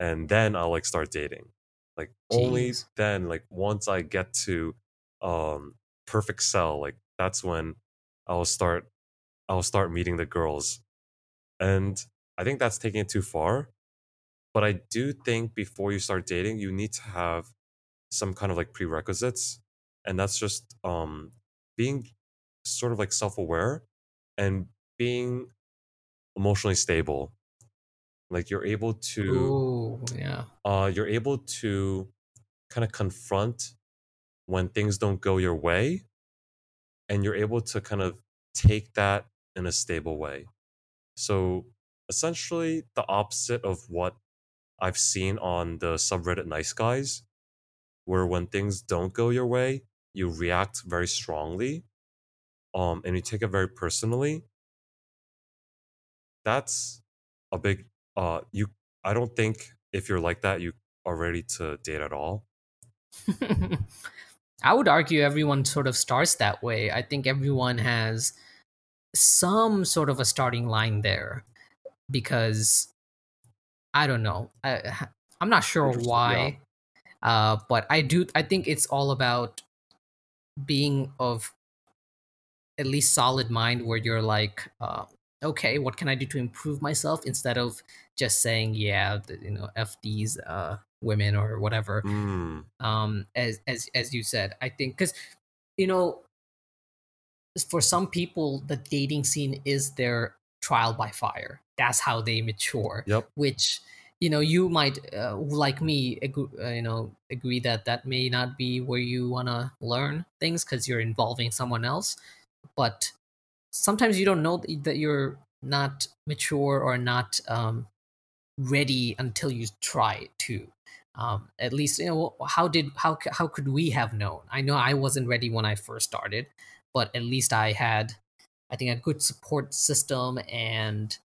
Speaker 3: and then i'll like start dating. Like only then like once i get to um perfect cell like that's when i'll start i'll start meeting the girls and i think that's taking it too far but i do think before you start dating you need to have some kind of like prerequisites and that's just um being sort of like self-aware and being emotionally stable like you're able to
Speaker 2: Ooh, yeah.
Speaker 3: uh you're able to kind of confront when things don't go your way and you're able to kind of take that in a stable way. So essentially the opposite of what i've seen on the subreddit nice guys where when things don't go your way you react very strongly um and you take it very personally. That's a big uh you i don't think if you're like that you are ready to date at all
Speaker 2: I would argue everyone sort of starts that way. I think everyone has some sort of a starting line there because I don't know. I, I'm not sure why, uh, but I do. I think it's all about being of at least solid mind, where you're like, uh, okay, what can I do to improve myself, instead of just saying, yeah, you know, f these uh, women or whatever.
Speaker 3: Mm,
Speaker 2: um as as as you said i think because you know for some people the dating scene is their trial by fire. That's how they mature
Speaker 3: yep.
Speaker 2: which you know you might uh, like me agree, uh, you know agree that that may not be where you want to learn things because you're involving someone else. But sometimes you don't know that you're not mature or not um, ready until you try to. um, at least you know how did how how could we have known i know i wasn't ready when i first started but at least i had i think a good support system and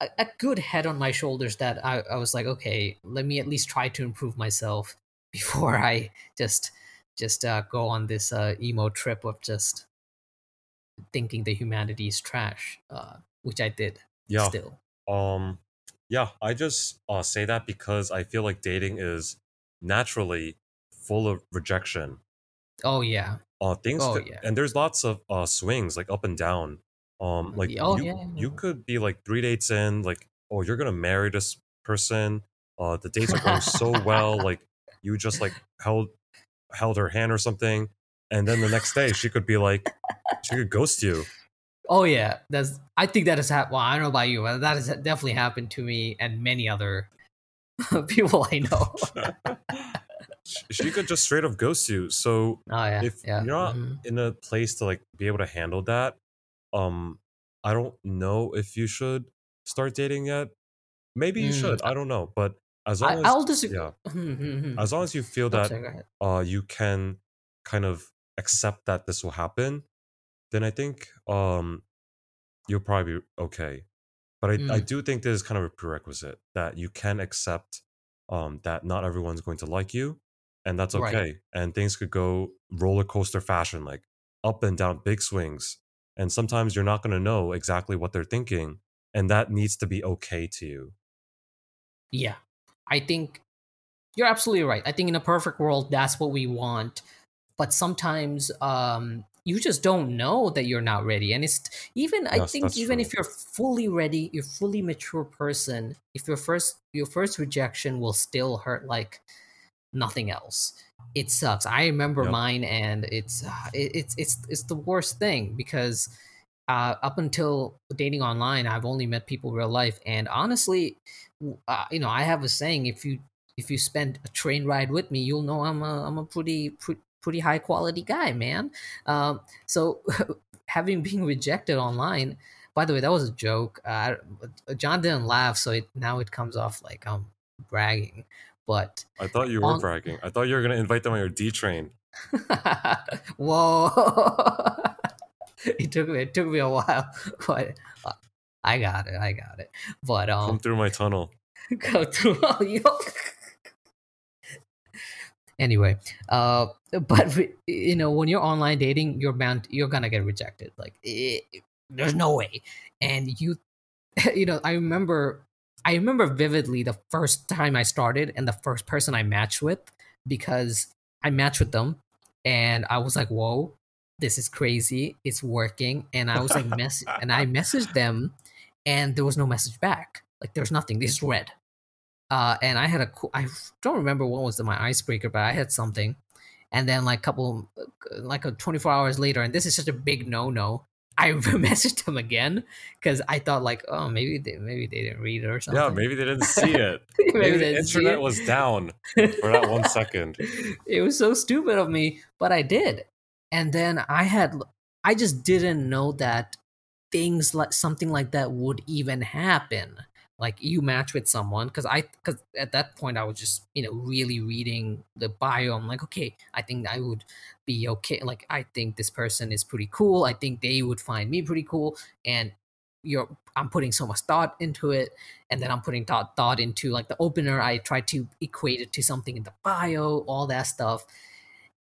Speaker 2: a, a good head on my shoulders that I, I was like okay let me at least try to improve myself before i just just uh, go on this uh, emo trip of just thinking the humanity is trash uh, which i did
Speaker 3: yeah.
Speaker 2: still.
Speaker 3: Um yeah i just uh say that because i feel like dating is naturally full of rejection.
Speaker 2: Oh yeah.
Speaker 3: Uh things
Speaker 2: Oh, yeah.
Speaker 3: and there's lots of uh swings like up and down. Um like
Speaker 2: Oh,
Speaker 3: you,
Speaker 2: yeah,
Speaker 3: you could be like three dates in like oh you're gonna marry this person. Uh the dates are going so well like you just like held held her hand or something and then the next day she could be like she could ghost you
Speaker 2: Oh yeah, that's. I think that has happened. Well, I don't know about you, but that has definitely happened to me and many other people I know.
Speaker 3: She could just straight up ghost you so
Speaker 2: Oh yeah,
Speaker 3: if
Speaker 2: yeah.
Speaker 3: you're not
Speaker 2: mhm.
Speaker 3: in a place to like be able to handle that um i don't know if you should start dating yet maybe you
Speaker 2: Mm,
Speaker 3: should i don't know but as long
Speaker 2: I,
Speaker 3: as
Speaker 2: I'll disagree.
Speaker 3: yeah
Speaker 2: Hmm, hmm, hmm.
Speaker 3: as long as you feel that uh you can kind of accept that this will happen then i think um you'll probably be okay but i, I
Speaker 2: Mm.
Speaker 3: do think this is kind of a prerequisite that you can accept um, that not everyone's going to like you, and that's
Speaker 2: Right.
Speaker 3: okay. And things could go roller coaster fashion, like up and down, big swings. And sometimes you're not going to know exactly what they're thinking, and that needs to be okay to you.
Speaker 2: Yeah. I think you're absolutely right. I think in a perfect world, that's what we want. But sometimes um, you just don't know that you're not ready. And it's even, I think, even
Speaker 3: true.
Speaker 2: if you're fully ready, you're fully mature person, if your first your first rejection will still hurt like nothing else. It sucks. I remember
Speaker 3: Yep.
Speaker 2: mine, and it's uh, it's it's it's the worst thing because uh, up until dating online, I've only met people real life, and honestly, uh, you know, I have a saying: if you if you spend a train ride with me, you'll know I'm a I'm a pretty pretty, pretty high quality guy, man. Um, so having been rejected online. By the way, that was a joke. Uh, John didn't laugh, so it now it comes off like I'm bragging. But
Speaker 3: I thought you were
Speaker 2: On-
Speaker 3: bragging. I thought you were going to invite them on your D train.
Speaker 2: Whoa! it took me. It took me a while, but uh, I got it. I got it. But
Speaker 3: Come
Speaker 2: um,
Speaker 3: through my tunnel.
Speaker 2: go through. Anyway, uh, but you know, when you're online dating, you're bound. You're gonna get rejected. Like, eh, there's no way. And you, you know, I remember. I remember vividly the first time I started and the first person I matched with because I matched with them and I was like, "Whoa, this is crazy! It's working!" And I was like, "Mess," and I messaged them, and there was no message back. Like, there's nothing. this just read. Uh, and I had a, cool, I don't remember what was my icebreaker, but I had something. And then like a couple, like a 24 hours later, and this is such a big no no. I messaged them again because I thought like, oh, maybe they maybe they didn't read it or something.
Speaker 3: Yeah, maybe they didn't see it.
Speaker 2: Maybe
Speaker 3: Maybe the internet was down for that one second.
Speaker 2: it was so stupid of me, but I did. And then I had I just didn't know that things like something like that would even happen. Like you match with someone because I because at that point I was just you know really reading the bio. I'm like, okay, I think I would be okay. Like I think this person is pretty cool. I think they would find me pretty cool, and you're I'm putting so much thought into it, and then I'm putting thought thought into like the opener. I try to equate it to something in the bio, all that stuff,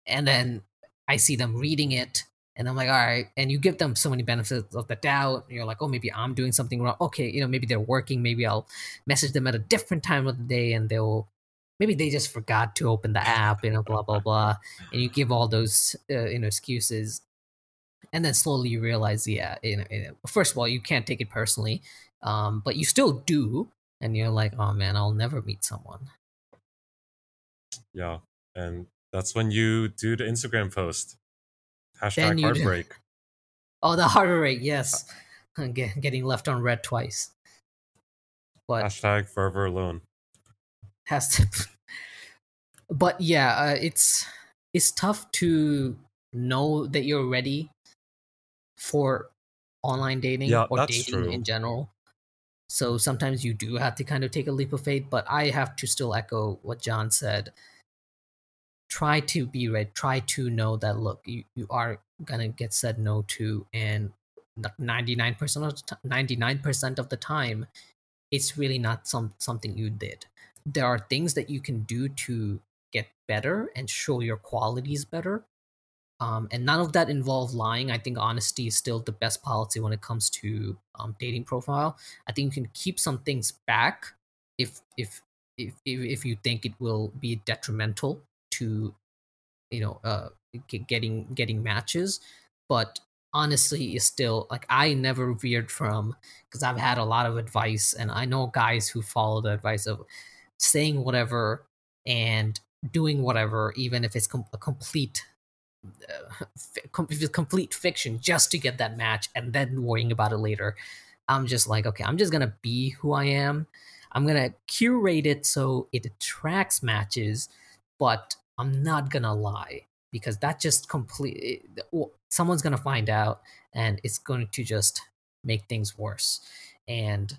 Speaker 2: and then I see them reading it, and I'm like, all right. And you give them so many benefits of the doubt. You're like, oh, maybe I'm doing something wrong. Okay, you know, maybe they're working. Maybe I'll message them at a different time of the day, and they'll maybe they just forgot to open the app. You know, blah blah blah. And you give all those uh, you know excuses, and then slowly you realize, yeah, you know, first of all, you can't take it personally, um, but you still do, and you're like, oh man, I'll never meet someone.
Speaker 3: Yeah. And that's when you do the Instagram post. Hashtag heartbreak.
Speaker 2: Oh, the heart rate, yes, Get, getting left on read twice, but
Speaker 3: Hashtag forever alone.
Speaker 2: has to. but yeah, uh, it's it's tough to know that you're ready for online dating
Speaker 3: Yeah,
Speaker 2: or dating
Speaker 3: true.
Speaker 2: in general. So sometimes you do have to kind of take a leap of faith, but I have to still echo what John said. Try to be ready. Try to know that look, you, you are gonna get said no to, and ninety nine percent of ninety nine percent of the time, it's really not some something you did. There are things that you can do to get better and show your qualities better. Um, and none of that involve lying. I think honesty is still the best policy when it comes to um, dating profile. I think you can keep some things back if if if, if you think it will be detrimental to you know uh, getting getting matches. But honestly, is still like I never veered from because I've had a lot of advice and I know guys who follow the advice of saying whatever and doing whatever, even if it's com- a complete uh, com- complete fiction just to get that match and then worrying about it later. I'm just like, okay, I'm just gonna be who I am. I'm gonna curate it so it attracts matches, but I'm not gonna lie because that just complete someone's gonna find out and it's going to just make things worse. And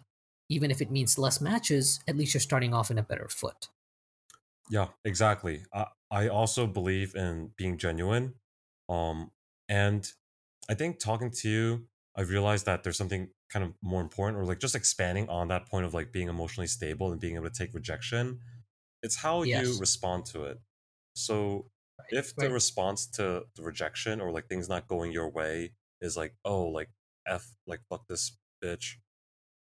Speaker 2: even if it means less matches, at least you're starting off in a better foot.
Speaker 3: Yeah, exactly. I, I also believe in being genuine. Um, and I think talking to you, I've realized that there's something kind of more important, or like just expanding on that point of like being emotionally stable and being able to take rejection. it's how you respond to it. So if the
Speaker 2: right.
Speaker 3: response to the rejection or like things not going your way is like, oh, like f, like fuck this bitch,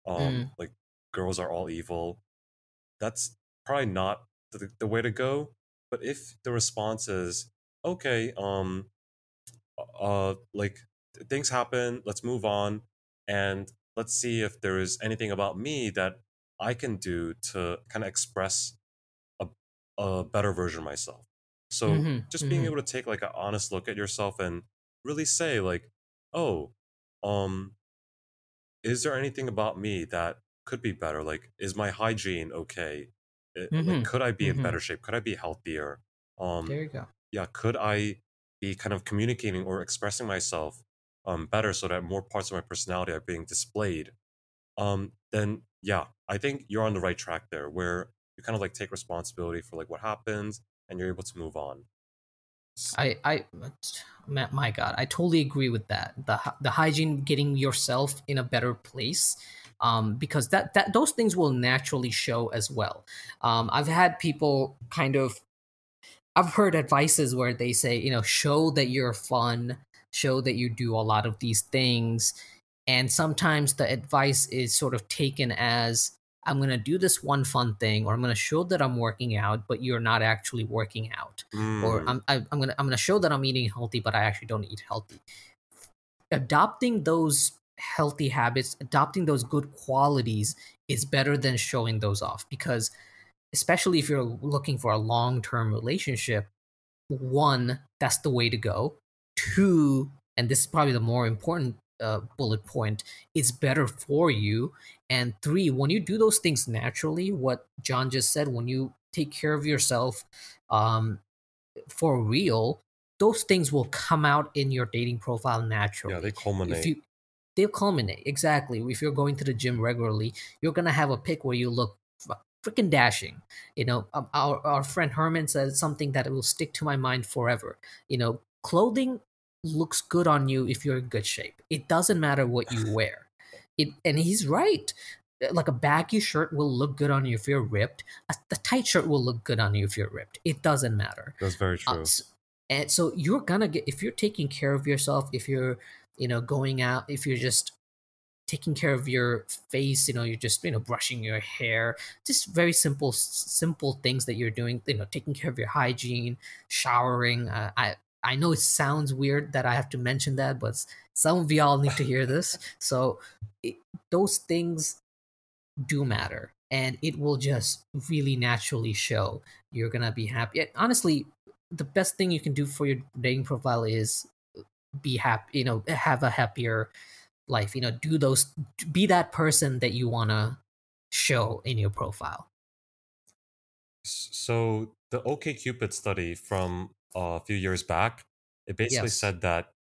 Speaker 3: um,
Speaker 2: Mm.
Speaker 3: like girls are all evil, that's probably not the, the way to go. But if the response is, okay, um, uh, like things happen, let's move on, and let's see if there is anything about me that I can do to kind of express a, a better version of myself. So
Speaker 2: Mhm,
Speaker 3: just being
Speaker 2: mhm.
Speaker 3: able to take like an honest look at yourself and really say like, oh, um, is there anything about me that could be better? Like, is my hygiene okay? It-
Speaker 2: Mhm,
Speaker 3: Like, could I be in
Speaker 2: mhm.
Speaker 3: better shape? Could I be healthier? Um,
Speaker 2: There you go.
Speaker 3: yeah, could I be kind of communicating or expressing myself um, better so that more parts of my personality are being displayed? Um, then yeah, I think you're on the right track there, where you kind of like take responsibility for like what happens and you're able to move on.
Speaker 2: I, I, my God, I totally agree with that. The the hygiene, getting yourself in a better place, um, because that that those things will naturally show as well. Um, I've had people kind of, I've heard advices where they say, you know, show that you're fun, show that you do a lot of these things, and sometimes the advice is sort of taken as I'm going to do this one fun thing, or I'm going to show that I'm working out, but you're not actually working out or
Speaker 3: Mm,
Speaker 2: I'm I, I'm gonna I'm gonna show that I'm eating healthy, but I actually don't eat healthy. Adopting those healthy habits, adopting those good qualities is better than showing those off because, especially if you're looking for a long term relationship, one that's the way to go. Two, and this is probably the more important uh, bullet point, it's better for you. And three, when you do those things naturally, what John just said, when you take care of yourself, um, for real, those things will come out in your dating profile naturally.
Speaker 3: yeah, they
Speaker 2: if
Speaker 3: culminate.
Speaker 2: you they'll culminate exactly. If you're going to the gym regularly, you're gonna have a pic where you look freaking dashing. You know, um, our our friend Herman said something that will stick to my mind forever. You know, clothing looks good on you if you're in good shape. It doesn't matter what you wear. It and he's right. Like a baggy shirt will look good on you if you're ripped. A, a tight shirt will look good on you if you're ripped. It doesn't matter.
Speaker 3: That's very
Speaker 2: Uh,
Speaker 3: true.
Speaker 2: s- and so you're gonna get if you're taking care of yourself, if you're you know going out, if you're just taking care of your face, you know, you're just you know brushing your hair, just very simple simple things that you're doing. You know, taking care of your hygiene, showering. Uh, I I know it sounds weird that I have to mention that, but some of y'all need to hear this. So it, those things do matter and it will just really naturally show you're gonna be happy And honestly the best thing you can do for your dating profile is be happy you know have a happier life you know do those be that person that you want to show in your profile
Speaker 3: So the OKCupid study from a few years back, it basically
Speaker 2: Yes.
Speaker 3: said that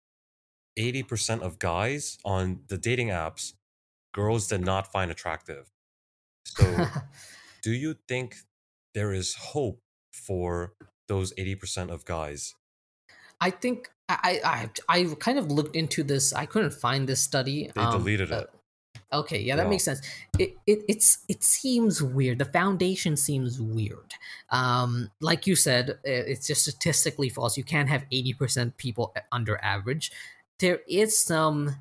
Speaker 3: 80% of guys on the dating apps, girls did not find attractive. So do you think there is hope for those 80% of guys?
Speaker 2: i think I, I i kind of looked into this i couldn't find this study
Speaker 3: They
Speaker 2: um,
Speaker 3: deleted
Speaker 2: uh,
Speaker 3: it.
Speaker 2: Okay, yeah, that
Speaker 3: Yeah.
Speaker 2: makes sense. It, it it's it seems weird. The foundation seems weird. Um, like you said, it's just statistically false. You can't have eighty percent people under average. There is some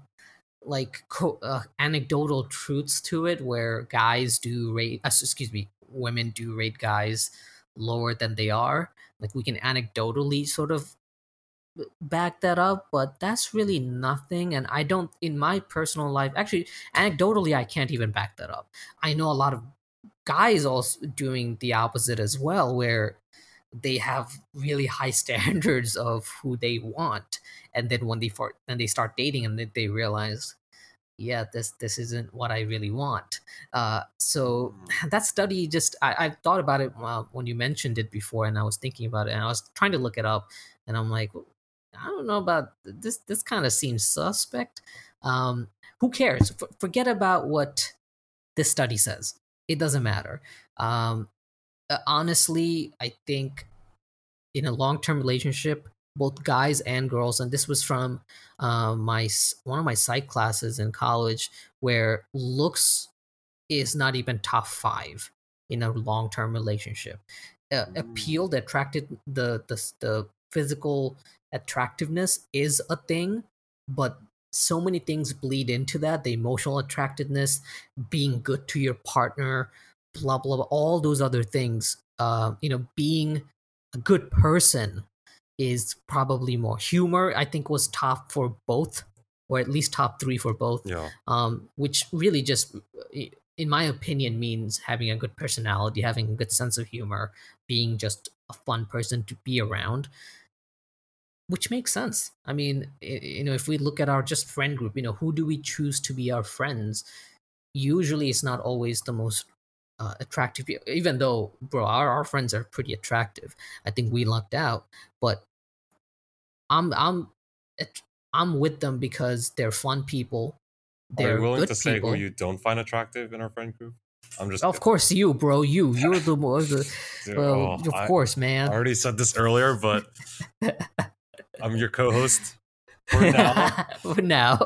Speaker 2: like co- uh, anecdotal truths to it where guys do rate. Uh, excuse me, women do rate guys lower than they are. Like we can anecdotally sort of back that up, but that's really nothing. And I don't, in my personal life, actually, anecdotally, I can't even back that up. I know a lot of guys also doing the opposite as well, where they have really high standards of who they want, and then when they for then they start dating, and then they realize, yeah, this this isn't what I really want. Uh, so that study just I, I thought about it uh, when you mentioned it before, and I was thinking about it, and I was trying to look it up, and I'm like, I don't know about this. This kind of seems suspect. Um, who cares? F- forget about what this study says. It doesn't matter. Um, uh, honestly, I think in a long-term relationship, both guys and girls, and this was from uh, my one of my psych classes in college, where looks is not even top five in a long-term relationship. uh, appeal, that attracted the the the physical attractiveness is a thing, but so many things bleed into that the emotional attractiveness being good to your partner blah blah blah all those other things. Uh you know being a good person is probably more. Humor i think was top for both or at least top three for both.
Speaker 3: Yeah.
Speaker 2: um which really just in my opinion means having a good personality having a good sense of humor being just a fun person to be around which makes sense i mean you know if we look at our just friend group you know who do we choose to be our friends usually it's not always the most uh, attractive even though bro our, our friends are pretty attractive i think we lucked out but i'm i'm i'm with them because they're fun people
Speaker 3: Are
Speaker 2: they're
Speaker 3: you willing to say
Speaker 2: people
Speaker 3: who you don't find attractive in our friend group? I'm just.
Speaker 2: of course you bro you you're the more the
Speaker 3: Dude, oh,
Speaker 2: of
Speaker 3: I-
Speaker 2: course man.
Speaker 3: I already said this earlier, but I'm your co-host for now.
Speaker 2: for now.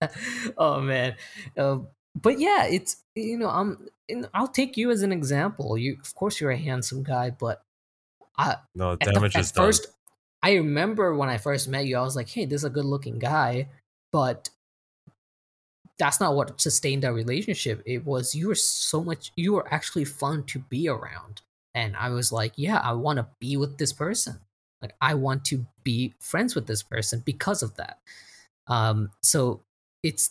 Speaker 2: oh man, um, but yeah, it's you know I'm. I'll take you as an example. You, of course, you're a handsome guy, but I
Speaker 3: No,
Speaker 2: at, the-
Speaker 3: damage
Speaker 2: at
Speaker 3: is done.
Speaker 2: first, I remember when I first met you, I was like, "Hey, this is a good-looking guy," but that's not what sustained our relationship. It was you were so much. You were actually fun to be around, and I was like, "Yeah, I want to be with this person. Like, I want to be friends with this person because of that." Um, so it's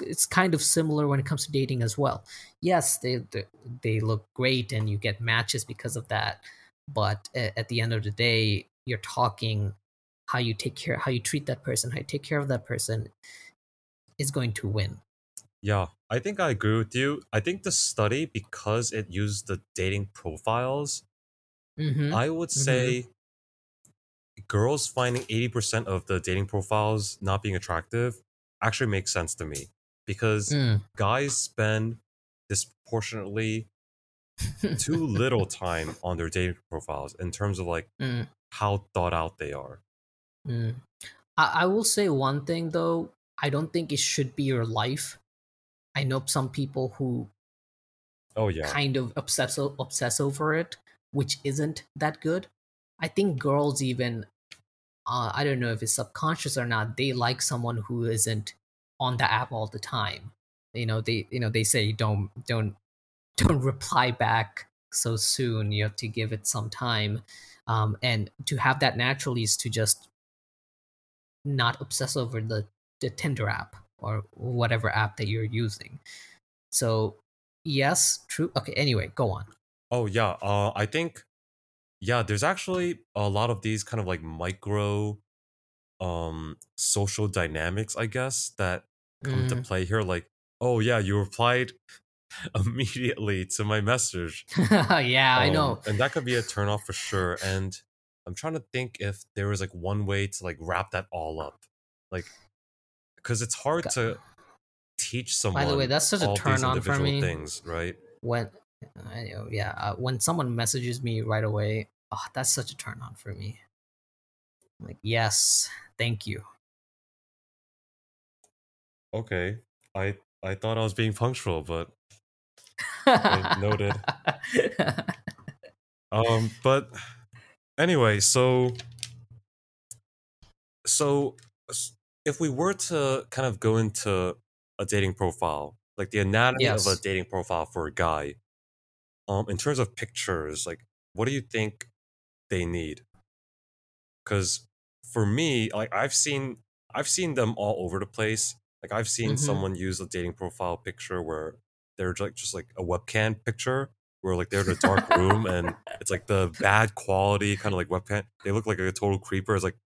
Speaker 2: it's kind of similar when it comes to dating as well. Yes, they they, they look great, and you get matches because of that but at the end of the day you're talking how you take care how you treat that person how you take care of that person is going to win
Speaker 3: Yeah, I think I agree with you. I think the study, because it used the dating profiles,
Speaker 2: mm-hmm.
Speaker 3: I would
Speaker 2: Mhm.
Speaker 3: say girls finding 80% of the dating profiles not being attractive actually makes sense to me because
Speaker 2: Mm.
Speaker 3: guys spend disproportionately too little time on their dating profiles in terms of like
Speaker 2: Mm.
Speaker 3: how thought out they are.
Speaker 2: Mm. I, I will say one thing though i don't think it should be your life i know some people who
Speaker 3: Oh yeah.
Speaker 2: kind of obsess obsess over it, which isn't that good. I think girls even uh, I don't know if it's subconscious or not, they like someone who isn't on the app all the time. You know, they you know they say don't don't don't reply back so soon. You have to give it some time, um, and to have that naturally is to just not obsess over the the Tinder app or whatever app that you're using. So yes, true. Okay, anyway, go on.
Speaker 3: Oh yeah, uh, I think yeah, there's actually a lot of these kind of like micro um social dynamics, I guess, that come to
Speaker 2: Mm.
Speaker 3: play here. Like, oh yeah, you replied immediately to my message.
Speaker 2: yeah, I
Speaker 3: Um,
Speaker 2: know.
Speaker 3: and that could be a turn off for sure. And I'm trying to think if there was like one way to like wrap that all up, like because it's hard
Speaker 2: Ga-
Speaker 3: to teach someone.
Speaker 2: By the way, that's such a turn on for
Speaker 3: individual
Speaker 2: me.
Speaker 3: Things, right?
Speaker 2: When I know, yeah, uh, when someone messages me right away, oh, that's such a turn on for me. I'm like, yes, thank you.
Speaker 3: Okay, I I thought I was being punctual, but noted. Um, but anyway, so so if we were to kind of go into a dating profile, like the anatomy of a dating profile for a guy, um, in terms of pictures, like what do you think they need? Because for me, like I've seen I've seen them all over the place. Like I've seen
Speaker 2: Mhm.
Speaker 3: someone use a dating profile picture where they're like just like a webcam picture where like they're in a dark room and it's like the bad quality kind of like webcam. They look like a total creeper. It's like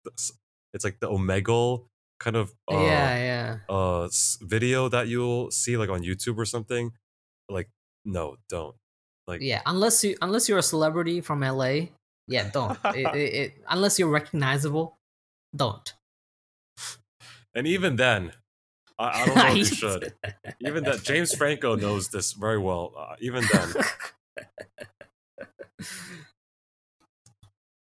Speaker 3: it's like the Omegle kind of uh,
Speaker 2: yeah, yeah.
Speaker 3: uh video that you'll see like on YouTube or something. Like no, don't. Like
Speaker 2: Yeah, unless you unless you're a celebrity from LA, yeah, don't. it, it, it, unless you're recognizable, don't.
Speaker 3: and even then, I, I don't know if you should. Even that James Franco knows this very well. Uh, even then,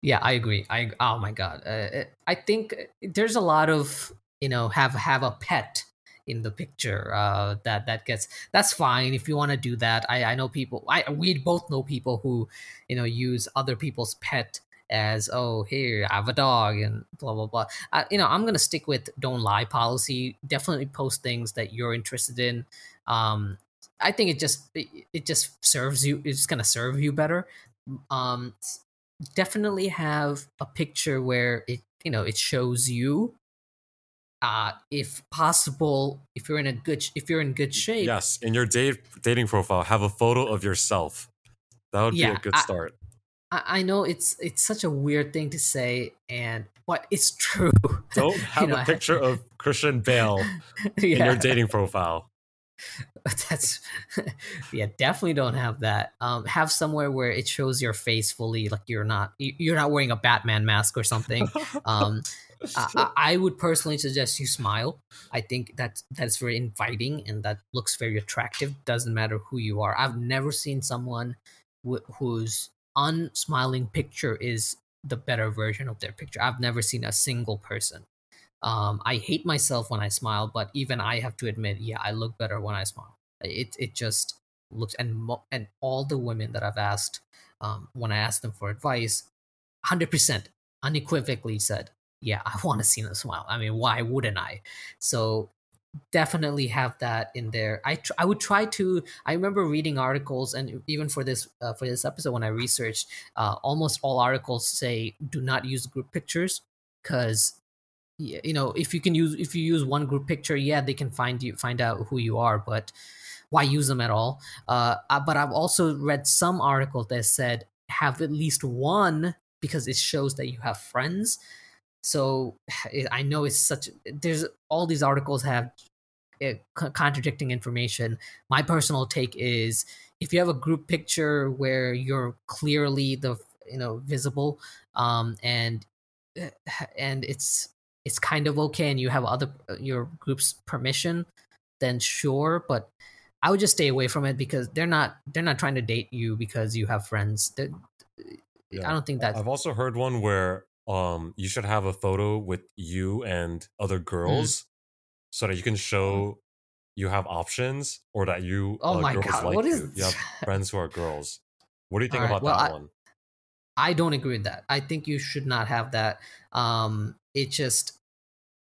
Speaker 2: yeah, I agree. I oh my god, uh, I think there's a lot of you know have have a pet in the picture. Uh, that that gets that's fine if you want to do that. I I know people. I we both know people who, you know, use other people's pet as oh here I have a dog and blah blah blah. I, you know I'm gonna stick with don't lie policy. Definitely post things that you're interested in. Um, I think it just it, it just serves you. It's gonna serve you better. Um, definitely have a picture where it you know it shows you uh, if possible, if you're in a good, if you're in good shape.
Speaker 3: Yes, in your date dating profile, have a photo of yourself. That would
Speaker 2: Yeah,
Speaker 3: be a good
Speaker 2: I-
Speaker 3: start.
Speaker 2: I, know it's it's such a weird thing to say, and but it's true.
Speaker 3: Don't have
Speaker 2: know,
Speaker 3: a picture of Christian Bale in your dating profile.
Speaker 2: that's yeah, definitely don't have that. Um, have somewhere where it shows your face fully, like you're not you- you're not wearing a Batman mask or something. um, I, I would personally suggest you smile. I think that that's very inviting and that looks very attractive. Doesn't matter who you are. I've never seen someone wh- whose unsmiling picture is the better version of their picture. I've never seen a single person. Um, I hate myself when I smile, but even I have to admit, yeah, I look better when I smile. It it just looks and mo- and all the women that I've asked um, when I asked them for advice, hundred percent unequivocally said, yeah, I want to see them smile. I mean, why wouldn't I? So definitely have that in there. I tr- I would try to. I remember reading articles, and even for this uh, for this episode, when I researched, uh, almost all articles say do not use group pictures because you know if you can use if you use one group picture, yeah, they can find you find out who you are, but why use them at all? Uh, uh, but I've also read some articles that said have at least one because it shows that you have friends. So I know it's such. There's all these articles have uh, contradicting information. My personal take is if you have a group picture where you're clearly the you know visible, um, and uh, and it's it's kind of okay, and you have other uh, your group's permission, then sure. But I would just stay away from it because they're not they're not trying to date you because you have friends.
Speaker 3: Yeah.
Speaker 2: I don't think that
Speaker 3: I've also heard one where um you should have a photo with you and other
Speaker 2: Mm.
Speaker 3: girls so that you can show you have options or that you
Speaker 2: Oh
Speaker 3: uh,
Speaker 2: my God,
Speaker 3: like
Speaker 2: what is
Speaker 3: you. You have friends who are girls. What do you think
Speaker 2: right,
Speaker 3: about
Speaker 2: well,
Speaker 3: that
Speaker 2: I-
Speaker 3: one?
Speaker 2: I don't agree with that. I think you should not have that. Um, it just,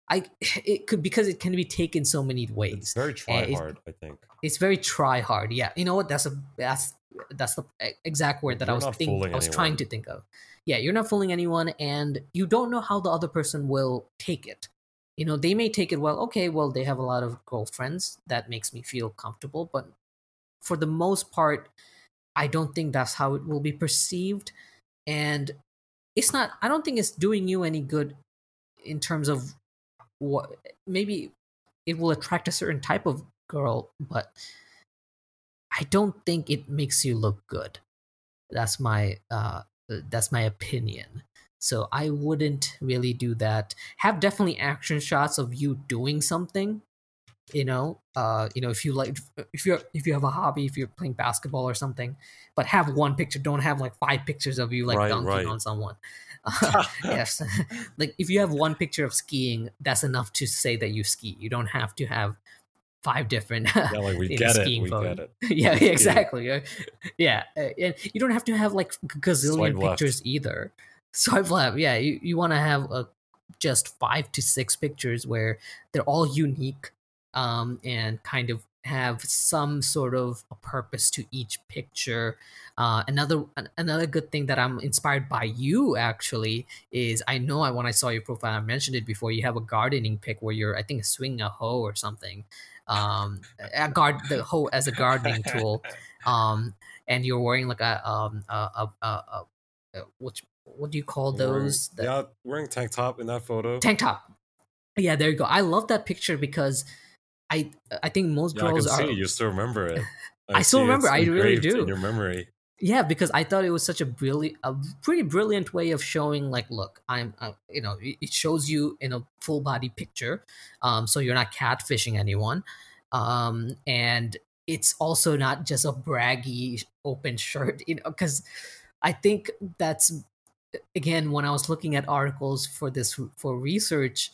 Speaker 2: I it could because it can be taken so many
Speaker 3: It's
Speaker 2: ways.
Speaker 3: very try hard, I think.
Speaker 2: It's very try hard. Yeah, you know what? That's a that's that's the exact word that I
Speaker 3: You're
Speaker 2: was thinking. I was trying to think of. Yeah, you're not fooling anyone, and you don't know how the other person will take it. You know, they may take it well. Okay, well, they have a lot of girlfriends. That makes me feel comfortable, but for the most part, I don't think that's how it will be perceived. And it's not, I don't think it's doing you any good in terms of what maybe it will attract a certain type of girl, but I don't think it makes you look good. That's my uh that's my opinion. So I wouldn't really do that. Have definitely action shots of you doing something. You know, uh, you know, if you like, if you if you have a hobby, if you're playing basketball or something, but have one picture. Don't have like five pictures of you like
Speaker 3: Right,
Speaker 2: dunking
Speaker 3: right.
Speaker 2: on someone. yes, like if you have one picture of skiing, that's enough to say that you ski. You don't have to have five different.
Speaker 3: Yeah, like we get it. We get it.
Speaker 2: yeah, exactly. Uh, Yeah, uh, and you don't have to have like gazillion
Speaker 3: Swipe left.
Speaker 2: pictures either. Swipe left. Yeah, you, you want to have a, just five to six pictures where they're all unique, um, and kind of have some sort of a purpose to each picture. Uh, another another good thing that I'm inspired by you actually is I know I when I saw your profile I mentioned it before you have a gardening pic where you're I think swinging a hoe or something, um, a guard the hoe as a gardening tool, um, and you're wearing like a um a a, a, a, a which what do you call
Speaker 3: Wearing-
Speaker 2: those The-
Speaker 3: yeah, wearing tank top in that photo.
Speaker 2: tank top. Yeah, there you go. I love that picture because I I think most
Speaker 3: yeah, I can
Speaker 2: girls
Speaker 3: see
Speaker 2: are
Speaker 3: it. You still remember it.
Speaker 2: I still remember, I really do.
Speaker 3: In your memory.
Speaker 2: Yeah because i thought it was such a brilliant a pretty brilliant way of showing like look i'm uh, you know it shows you in a full body picture um so you're not catfishing anyone um and it's also not just a braggy open shirt you know because i think that's again when i was looking at articles for this for research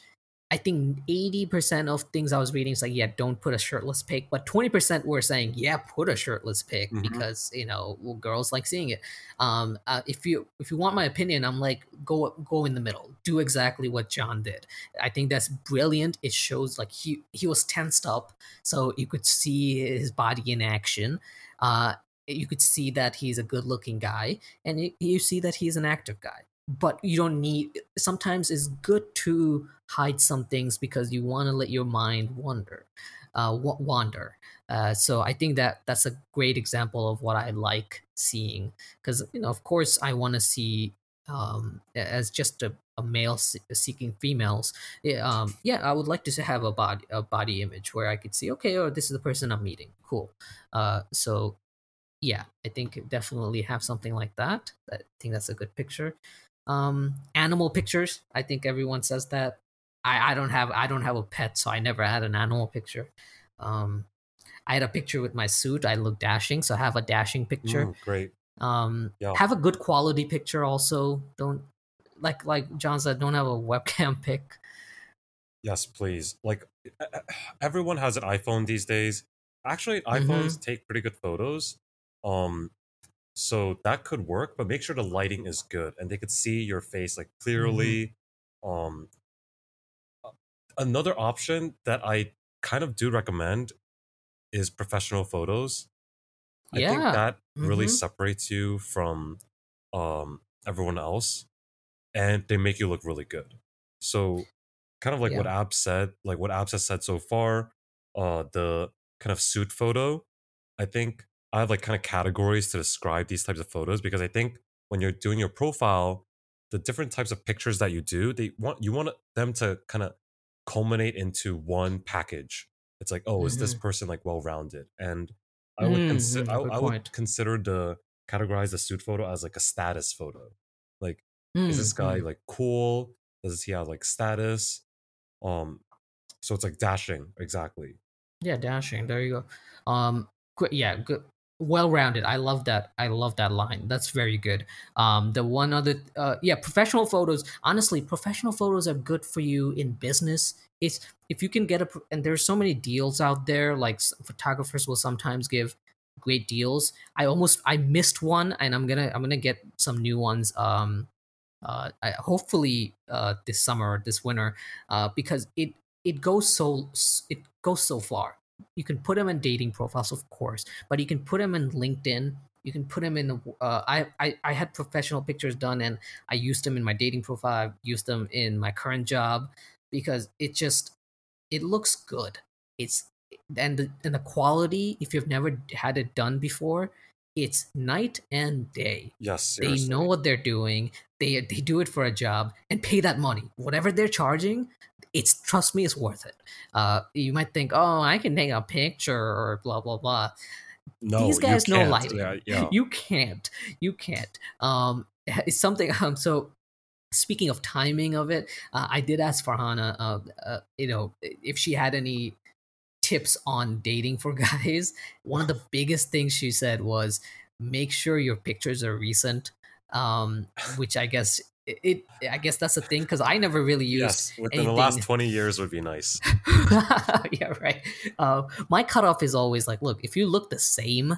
Speaker 2: I think 80% of things I was reading is like, yeah, don't put a shirtless pic. But 20% were saying, yeah, put a shirtless pic
Speaker 3: Mhm.
Speaker 2: because, you know, well, girls like seeing it. Um, uh, if you if you want my opinion, I'm like, go go in the middle. Do exactly what John did. I think that's brilliant. It shows like he he was tensed up, so you could see his body in action. Uh, you could see that he's a good looking guy, and you, you see that he's an active guy. But you don't need. Sometimes it's good to hide some things because you want to let your mind wander, uh, wa- wander. Uh, so I think that that's a great example of what I like seeing because you know, of course, I want to see um, as just a, a male se- seeking females. Yeah, um, yeah, I would like to have a body a body image where I could see, okay, oh, this is the person I'm meeting. Cool. Uh, so yeah, I think definitely have something like that. I think that's a good picture. Um, animal pictures. I think everyone says that. I, I don't have I don't have a pet, so I never had an animal picture. Um, I had a picture with my suit. I look dashing, so I have a dashing picture.
Speaker 3: Great.
Speaker 2: Um,
Speaker 3: Yeah.
Speaker 2: have a good quality picture. Also, don't like like John said, don't have a webcam pic.
Speaker 3: Yes, please. Like everyone has an iPhone these days. Actually, iPhones take pretty good photos. Um so that could work, but make sure the lighting is good and they could see your face like clearly. Um another option that I kind of do recommend is professional photos. I think that really
Speaker 2: Mhm.
Speaker 3: separates you from um everyone else and they make you look really good. So kind of like what Ab said, like what Abs has said so far, uh the kind of suit photo, I think I have like kind of categories to describe these types of photos because I think when you're doing your profile, the different types of pictures that you do, they want you want them to kind of culminate into one package. It's like, oh, is this person like well rounded? And I would
Speaker 2: Mm,
Speaker 3: consider I, I would consider the categorize the suit photo as like a status photo. Like, is this guy
Speaker 2: mm.
Speaker 3: like cool? Does he have like status? Um, so it's like dashing exactly.
Speaker 2: Yeah, dashing. There you go. Um, yeah, good. Well-rounded. I love that. I love that line. That's very good. Um, the one other, uh, yeah, professional photos. Honestly, professional photos are good for you in business. It's if you can get a, and there's so many deals out there. Like photographers will sometimes give great deals. I almost I missed one, and I'm gonna I'm gonna get some new ones. Um, uh, I, hopefully uh this summer or this winter, uh, because it it goes so it goes so far. You can put them in dating profiles, of course, but you can put them in LinkedIn. You can put them in. the- Uh, I, I I had professional pictures done, and I used them in my dating profile. I used them in my current job because it just it looks good. It's and the and the quality. If you've never had it done before, it's night and day
Speaker 3: Yes,
Speaker 2: they know what they're doing they they do it for a job and pay that money. Whatever they're charging it's trust me it's worth it. Uh you might think oh i can take a picture or blah blah blah.
Speaker 3: No,
Speaker 2: these guys know lighting
Speaker 3: Yeah, yeah.
Speaker 2: you can't. You can't. Um it's something um so speaking of timing of it uh, i did ask farhana uh, uh you know if she had any tips on dating for guys. One of the biggest things she said was make sure your pictures are recent um which i guess it, it i guess that's a thing because i never really used
Speaker 3: yes, within the last 20 years would be nice.
Speaker 2: yeah, right. Uh, my cutoff is always like, look, if you look the same,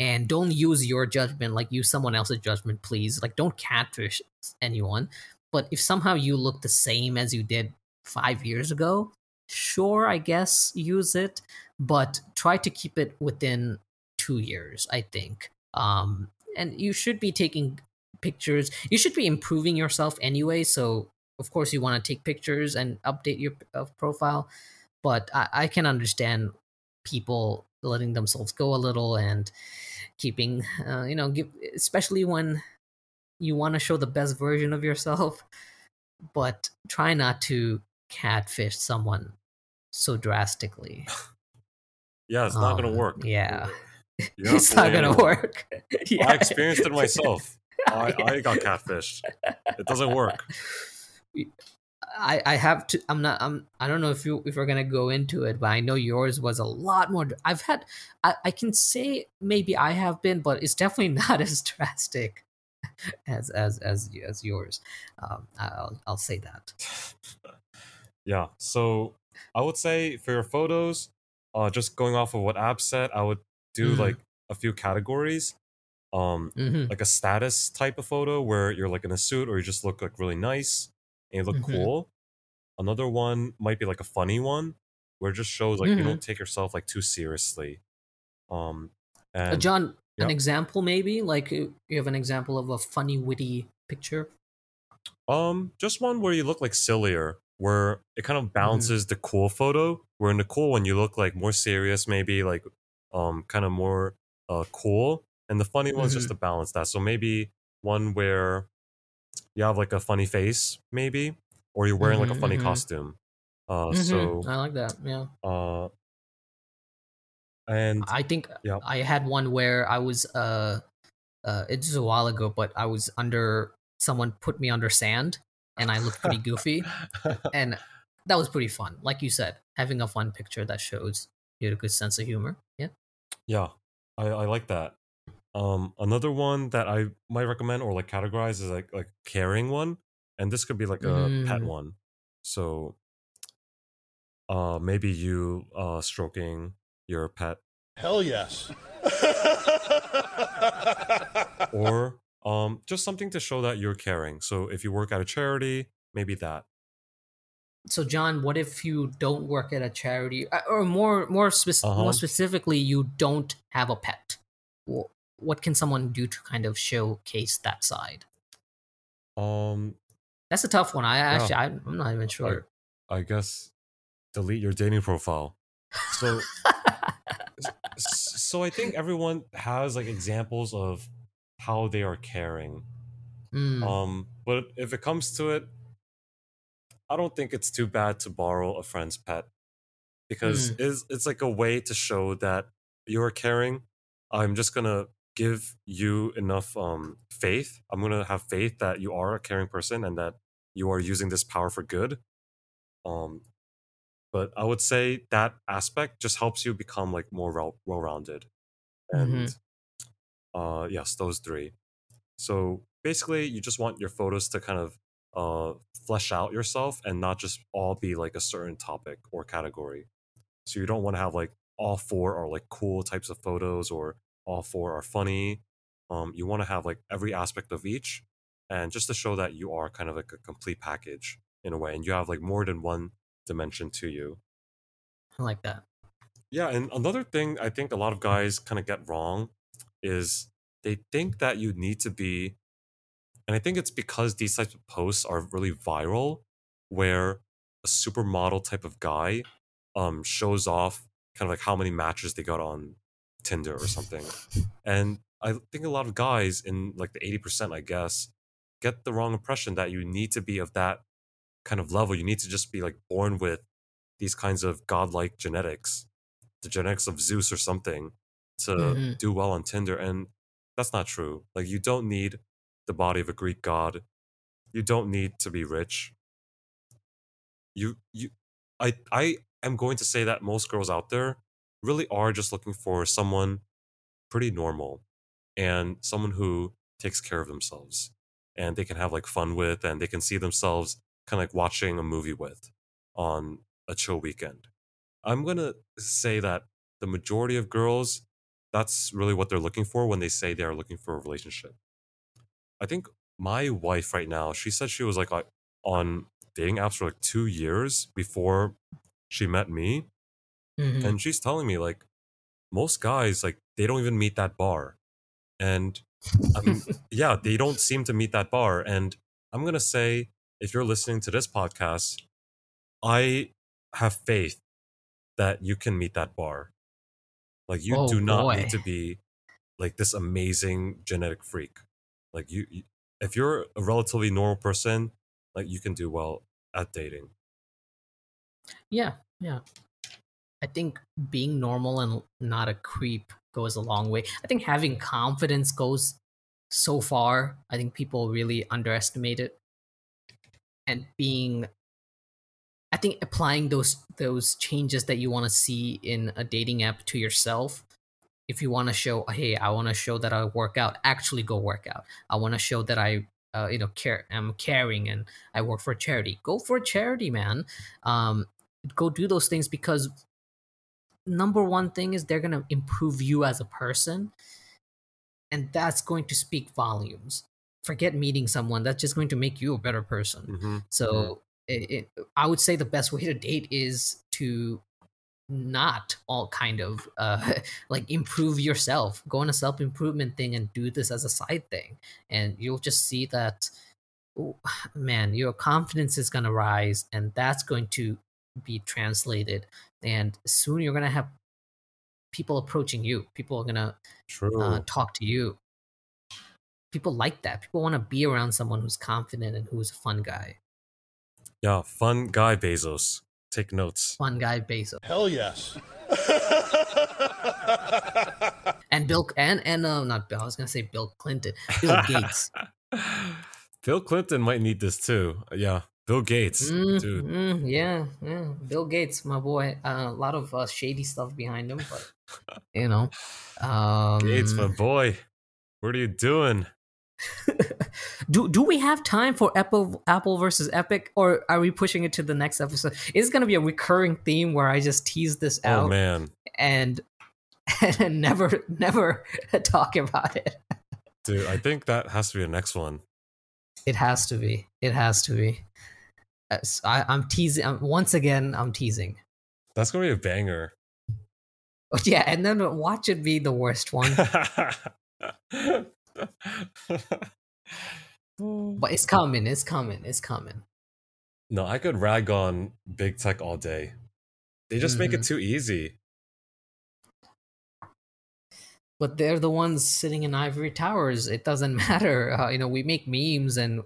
Speaker 2: and don't use your judgment, like use someone else's judgment, please. Like, don't catfish anyone. But if somehow you look the same as you did five years ago, sure, I guess use it, but try to keep it within two years. I think. Um, and you should be taking pictures. You should be improving yourself anyway. So of course you want to take pictures and update your uh, profile but I, I can understand people letting themselves go a little and keeping uh, you know give, especially when you want to show the best version of yourself but try not to catfish someone so drastically
Speaker 3: Yeah, it's not gonna
Speaker 2: Um,
Speaker 3: work.
Speaker 2: yeah.
Speaker 3: You don't have
Speaker 2: it's not gonna
Speaker 3: anyone.
Speaker 2: work yeah.
Speaker 3: I experienced it myself. I. I got catfished. It doesn't work.
Speaker 2: I, I have to I'm not I'm I don't know if you if we're gonna go into it, but I know yours was a lot more I've had I, I can say maybe I have been, but it's definitely not as drastic as as as as yours. Um I'll I'll say that.
Speaker 3: Yeah. So I would say for your photos, uh, just going off of what Ab said, I would do
Speaker 2: Mhm.
Speaker 3: like a few categories. Um,
Speaker 2: hmm
Speaker 3: like a status type of photo where you're like in a suit or you just look like really nice and you look
Speaker 2: Mhm.
Speaker 3: cool. Another one might be like a funny one where it just shows like you
Speaker 2: Mhm.
Speaker 3: don't take yourself like too seriously. Um,
Speaker 2: Uh,
Speaker 3: and
Speaker 2: John, an example maybe? Like uh, you have an example of a funny, witty picture?
Speaker 3: Um, just one where you look like sillier, where it kind
Speaker 2: Mm-hmm.
Speaker 3: of balances the cool photo. Where in the cool one you look like more serious, maybe like um kind of more uh cool, and the funny one's just
Speaker 2: Mm-hmm.
Speaker 3: to balance that. So maybe one where you have like a funny face, maybe, or you're wearing like a
Speaker 2: Mhm,
Speaker 3: funny
Speaker 2: mhm.
Speaker 3: costume. Uh,
Speaker 2: Mhm.
Speaker 3: so
Speaker 2: I like that. Yeah.
Speaker 3: uh, and
Speaker 2: I think
Speaker 3: Yep.
Speaker 2: I had one where I was uh uh it was a while ago, but I was under someone put me under sand and I looked pretty goofy and that was pretty fun. Like you said, having a fun picture that shows you had a good sense of humor. Yeah.
Speaker 3: Yeah, I, I like that. Um, another one that I might recommend or like categorize is like like caring one, and this could be like a pet
Speaker 2: Mm.
Speaker 3: one. So, uh, maybe you uh stroking your pet,
Speaker 4: Hell yes.
Speaker 3: or um just something to show that you're caring. So if you work at a charity, maybe that.
Speaker 2: So John, what if you don't work at a charity uh, or more more spec-
Speaker 3: Uh-huh.
Speaker 2: more specifically you don't have a pet? Wh- What can someone do to kind of showcase that side?
Speaker 3: Um,
Speaker 2: That's a tough one. I actually I, I'm not even sure.
Speaker 3: I guess delete your dating profile. So so I think everyone has like examples of how they are caring.
Speaker 2: Mm.
Speaker 3: Um, but if it comes to it, I don't think it's too bad to borrow a friend's pet because it's it's like a way to show that you're caring. I'm just gonna give you enough um faith. I'm gonna have faith that you are a caring person and that you are using this power for good. Um, but I would say that aspect just helps you become like more well rounded, and uh, yes, those three. So basically, you just want your photos to kind of uh, flesh out yourself and not just all be like a certain topic or category. So you don't want to have like all four are like cool types of photos or all four are funny. Um, you want to have like every aspect of each, and just to show that you are kind of like a complete package in a way, and you have like more than one dimension to you.
Speaker 2: I like that.
Speaker 3: Yeah, and another thing I think a lot of guys kind of get wrong is they think that you need to be, and I think it's because these types of posts are really viral, where a supermodel type of guy um shows off kind of like how many matches they got on Tinder or something. And I think a lot of guys in like the 80%, I guess, get the wrong impression that you need to be of that kind of level. You need to just be like born with these kinds of godlike genetics, the genetics of Zeus or something, to
Speaker 2: Mhm.
Speaker 3: do well on Tinder. And that's not true. Like you don't need the body of a Greek god. You don't need to be rich. You you I I am going to say that most girls out there really are just looking for someone pretty normal and someone who takes care of themselves and they can have like fun with and they can see themselves kind of like watching a movie with on a chill weekend. I'm going to say that the majority of girls that's really what they're looking for when they say they are looking for a relationship. I think my wife right now, she said she was like on dating apps for like 2 years before she met me
Speaker 2: Mhm.
Speaker 3: and she's telling me like most guys like they don't even meet that bar and I mean, yeah they don't seem to meet that bar and i'm gonna say if you're listening to this podcast i have faith that you can meet that bar like you
Speaker 2: Oh,
Speaker 3: do not
Speaker 2: boy.
Speaker 3: need to be like this amazing genetic freak like you, you if you're a relatively normal person like you can do well at dating
Speaker 2: Yeah, yeah. I think being normal and not a creep goes a long way. I think having confidence goes so far. I think people really underestimate it. And being I think applying those those changes that you want to see in a dating app to yourself. If you want to show, hey, I want to show that I work out, actually go work out. I want to show that I uh, you know, care. I'm caring and I work for charity. Go for a charity, man. Um, go do those things because number one thing is they're gonna improve you as a person, and that's going to speak volumes. Forget meeting someone; that's just going to make you a better person.
Speaker 3: hmm
Speaker 2: So it, it, I would say the best way to date is to not all kind of uh, like improve yourself. Go on a self improvement thing and do this as a side thing, and you'll just see that. oh, Man, your confidence is gonna rise, and that's going to be translated. And soon you're gonna have people approaching you. People are gonna uh, talk to you. People like that. People want to be around someone who's confident and who's a fun guy.
Speaker 3: yeah, fun guy Bezos. Take notes.
Speaker 2: Fun guy Bezos.
Speaker 4: Hell yes.
Speaker 2: and Bill and and uh, not Bill. I was gonna say Bill Clinton, Bill Gates.
Speaker 3: Bill Clinton might need this too. Yeah, Bill Gates,
Speaker 2: Mm,
Speaker 3: dude.
Speaker 2: mm, yeah, yeah, Bill Gates, my boy. Uh, a lot of uh, shady stuff behind him, but you know, um,
Speaker 3: Gates, my boy. What are you doing?
Speaker 2: do do we have time for Apple Apple versus Epic, or are we pushing it to the next episode? It's gonna be a recurring theme where I just tease this
Speaker 3: Oh
Speaker 2: out
Speaker 3: man,
Speaker 2: and and never never talk about it.
Speaker 3: dude. I think that has to be the next one.
Speaker 2: It has to be. It has to be. I, I'm teasing. I'm, once again, I'm teasing.
Speaker 3: That's gonna be a banger.
Speaker 2: But yeah, and then watch it be the worst one. But it's coming. It's coming. It's coming.
Speaker 3: no, I could rag on big tech all day. They just make
Speaker 2: Mm-hmm.
Speaker 3: it too easy.
Speaker 2: But they're the ones sitting in ivory towers. It doesn't matter. Uh, you know, we make memes and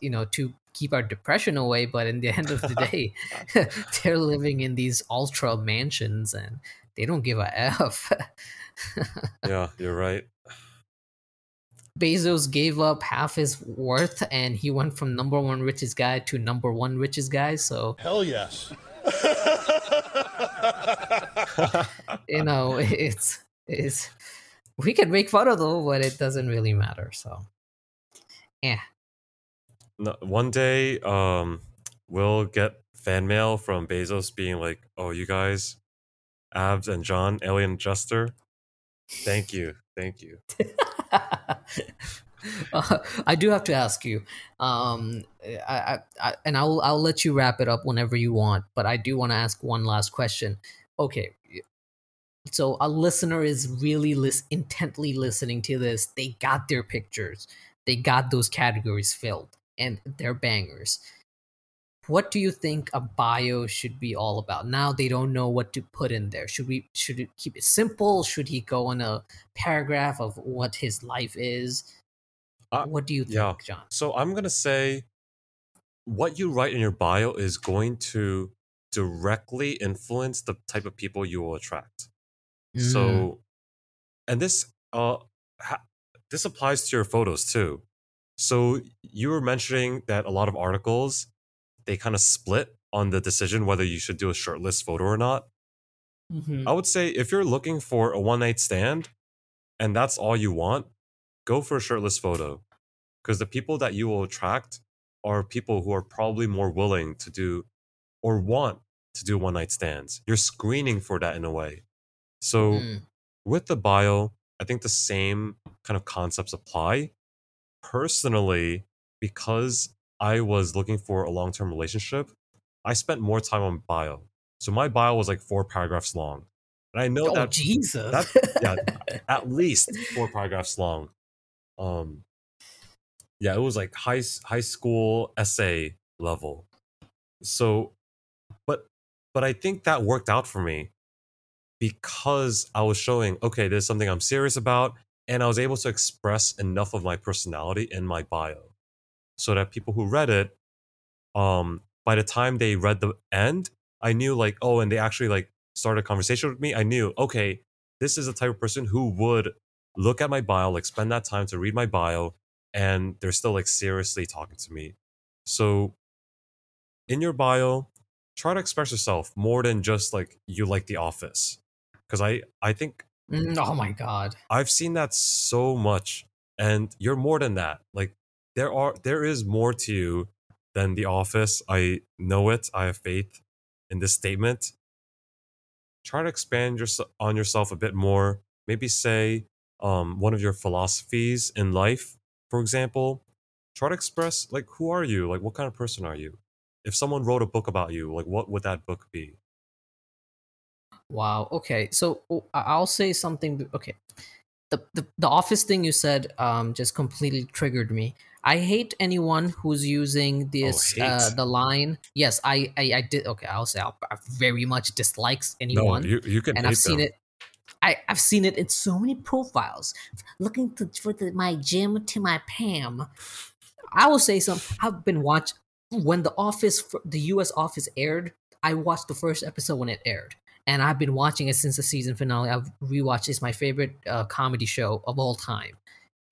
Speaker 2: you know to keep our depression away. But in the end of the day, they're living in these ultra mansions and they don't give a f.
Speaker 3: Yeah, you're right.
Speaker 2: Bezos gave up half his worth and he went from number one richest guy to number one richest guy. So,
Speaker 4: Hell yes.
Speaker 2: you know, it's it's we can make fun of them, but it doesn't really matter. So yeah.
Speaker 3: No, one day, um, we'll get fan mail from Bezos being like, "Oh, you guys, Abs and John, Alien Jester, thank you, thank you."
Speaker 2: uh, I do have to ask you, um, I, I, I, and I'll I'll let you wrap it up whenever you want. But I do want to ask one last question. Okay, so a listener is really lis- intently listening to this. They got their pictures, they got those categories filled, and they're bangers. What do you think a bio should be all about? Now they don't know what to put in there. Should we should it keep it simple? Should he go on a paragraph of what his life is?
Speaker 3: Uh,
Speaker 2: what do you think,
Speaker 3: yeah.
Speaker 2: John?
Speaker 3: So I'm gonna say, what you write in your bio is going to directly influence the type of people you will attract.
Speaker 2: Mm,
Speaker 3: So, and this uh, ha- this applies to your photos too. So you were mentioning that a lot of articles they kind of split on the decision whether you should do a shirtless photo or not.
Speaker 2: mhm.
Speaker 3: I would say if you're looking for a one night stand and that's all you want, go for a shirtless photo. Because the people that you will attract are people who are probably more willing to do or want to do one night stands. You're screening for that in a way. So
Speaker 2: Mm,
Speaker 3: with the bio, I think the same kind of concepts apply. Personally, because I was looking for a long term relationship, I spent more time on bio. So my bio was like four paragraphs long. And I know
Speaker 2: oh
Speaker 3: that
Speaker 2: Jesus!
Speaker 3: that- yeah, at least four paragraphs long. Um, yeah, it was like high high school essay level. So, but but I think that worked out for me because I was showing okay, there's something I'm serious about, and I was able to express enough of my personality in my bio, so that people who read it, um, by the time they read the end, I knew like oh, and they actually like started a conversation with me. I knew okay, this is the type of person who would look at my bio, like spend that time to read my bio, and they're still like seriously talking to me. So in your bio, try to express yourself more than just like you like the office. Cause I I think
Speaker 2: oh my God!
Speaker 3: I've seen that so much. And you're more than that. Like there are there is more to you than The Office. I know it. I have faith in this statement. Try to expand your, on yourself a bit more. Maybe say um, one of your philosophies in life, for example. Try to express like who are you? Like what kind of person are you? If someone wrote a book about you, like what would that book be?
Speaker 2: Wow. Okay. So oh, I- I'll say something. Okay. The, the, the office thing you said um, just completely triggered me. I hate anyone who's using this uh,
Speaker 3: hate.
Speaker 2: the line. Yes, I, I I did. Okay, I'll say I'll, I very much dislikes anyone.
Speaker 3: No, you, you can
Speaker 2: and I've seen
Speaker 3: them.
Speaker 2: it. I I've seen it in so many profiles. Looking to, for the, my Jim to my Pam. I will say something. I've been watch when the Office, the U.S. Office aired. I watched the first episode when it aired, and I've been watching it since the season finale. I've rewatched. It's my favorite uh, comedy show of all time,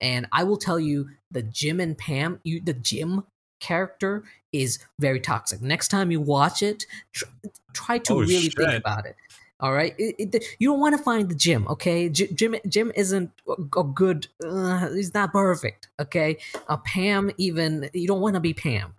Speaker 2: and I will tell you, the Jim and Pam, you the Jim character is very toxic. Next time you watch it, tr- try to
Speaker 3: Oh,
Speaker 2: really think about it. All right, it, it, you don't want to find the Jim. Okay, J- Jim Jim isn't a a good. Uh, he's not perfect. Okay, uh, Pam even you don't want to be Pam.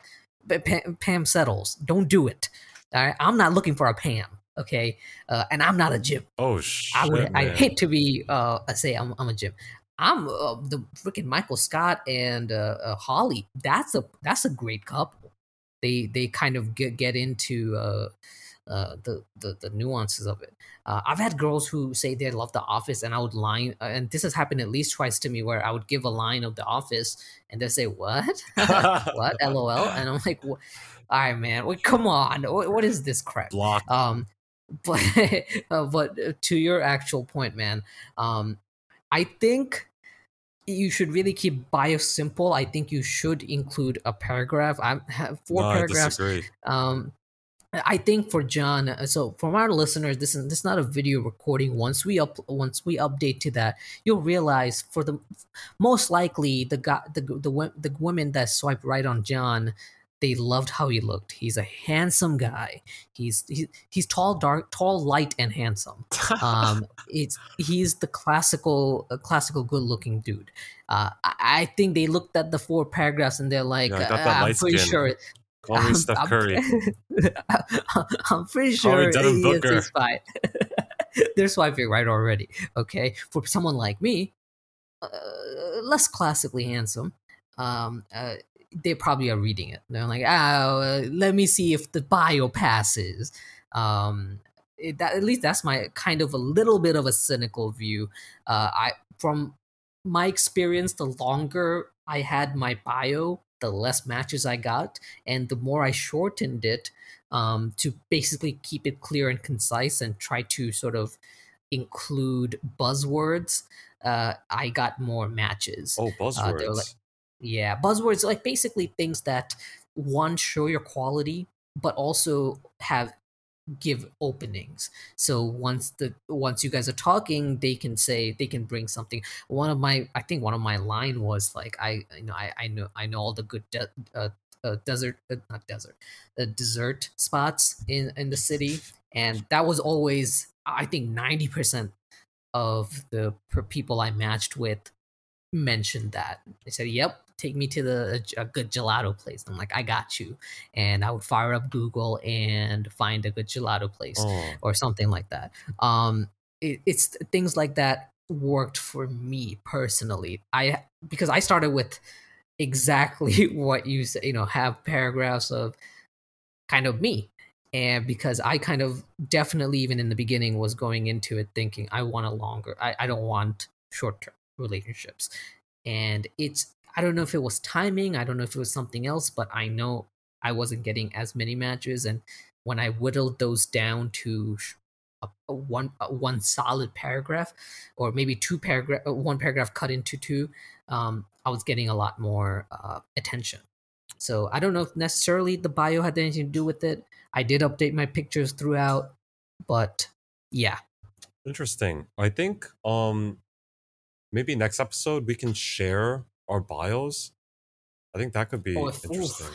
Speaker 2: But Pam, Pam settles. Don't do it. All right, I'm not looking for a Pam. Okay, uh, and I'm not a Jim.
Speaker 3: Oh shit!
Speaker 2: I would. I hate to be. Uh, I say I'm. I'm a Jim. I'm uh, the freaking Michael Scott and uh, uh, Holly. That's a that's a great couple. They they kind of get get into uh, uh, the, the the nuances of it. Uh, I've had girls who say they love The Office, and I would line, uh, and this has happened at least twice to me, where I would give a line of The Office, and they say what, what, LOL, and I'm like, "Wha- all right, man, wait, come on, what, what is this crap?
Speaker 3: Block.
Speaker 2: um but uh, but uh, to your actual point man um i think you should really keep bio simple i think you should include a paragraph. I have four
Speaker 3: no,
Speaker 2: paragraphs
Speaker 3: I
Speaker 2: um I think for John, uh, so from our listeners, this is this is not a video recording. Once we up, once we update to that, you'll realize for the most likely the guy, the the the women that swipe right on John, they loved how he looked. He's a handsome guy. He's he, he's tall, dark, tall, light, and handsome. Um, it's he's the classical, uh, classical, good-looking dude. Uh, I, I think they looked at the four paragraphs and they're like,
Speaker 3: Yeah,
Speaker 2: uh, I'm pretty
Speaker 3: skin.
Speaker 2: sure.
Speaker 3: Call me Steph
Speaker 2: I'm-
Speaker 3: Curry.
Speaker 2: I'm pretty
Speaker 3: Call
Speaker 2: sure he is- he's fine. They're swiping right already. Okay, for someone like me, uh, less classically handsome, um, uh, they probably are reading it. They're like, "Oh, uh, let me see if the bio passes." Um, it, that, at least that's my kind of a little bit of a cynical view. Uh, I from my experience, the longer I had my bio, the less matches I got, and the more I shortened it um, to basically keep it clear and concise and try to sort of include buzzwords, uh, I got more matches.
Speaker 3: Oh,
Speaker 2: Uh,
Speaker 3: buzzwords.
Speaker 2: like, yeah, buzzwords like basically things that one show your quality, but also have give openings. So once the once you guys are talking, they can say they can bring something. One of my I think one of my line was like I you know I I know I know all the good de- uh, uh, desert uh, not desert uh, dessert spots in in the city, and that was always I think ninety percent of the people I matched with mentioned that. They said, "Yep, take me to the a, good gelato place." I'm like, "I got you," and I would fire up Google and find a good gelato place
Speaker 3: oh,
Speaker 2: or something like that. Um, it, it's things like that worked for me personally. I because I started with exactly what you say. You know, have paragraphs of kind of me. And because I kind of definitely, even in the beginning, was going into it thinking I want a longer, I, I don't want short term relationships. And it's, I don't know if it was timing, I don't know if it was something else, but I know I wasn't getting as many matches. And when I whittled those down to a, a one a one solid paragraph, or maybe two paragraph, one paragraph cut into two, um, I was getting a lot more uh, attention. So I don't know if necessarily the bio had anything to do with it. I did update my pictures throughout, but yeah,
Speaker 3: interesting. I think um maybe next episode we can share our bios. I think that could be
Speaker 2: Oh, if-
Speaker 3: interesting.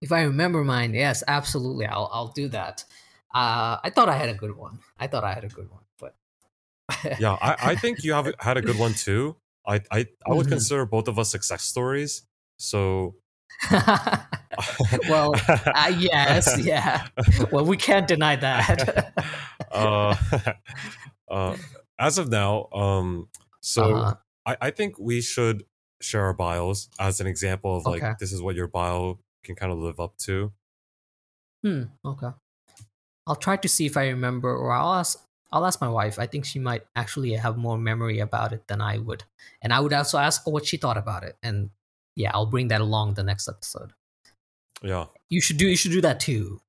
Speaker 2: if I remember mine, yes, absolutely, I'll I'll do that. Uh, I thought I had a good one. I thought I had a good one, but
Speaker 3: yeah, I, I think you have had a good one too. I I, I would
Speaker 2: Mhm.
Speaker 3: consider both of us success stories. So,
Speaker 2: well, uh, yes, yeah. Well, we can't deny that.
Speaker 3: uh, uh, as of now, um, so
Speaker 2: Uh-huh.
Speaker 3: I, I think we should share our bios as an example of like
Speaker 2: Okay.
Speaker 3: this is what your bio can kind of live up to.
Speaker 2: Hmm. Okay. I'll try to see if I remember, or I'll ask. I'll ask my wife. I think she might actually have more memory about it than I would, and I would also ask what she thought about it. And yeah, I'll bring that along the next episode.
Speaker 3: Yeah,
Speaker 2: You should do. You should do that too.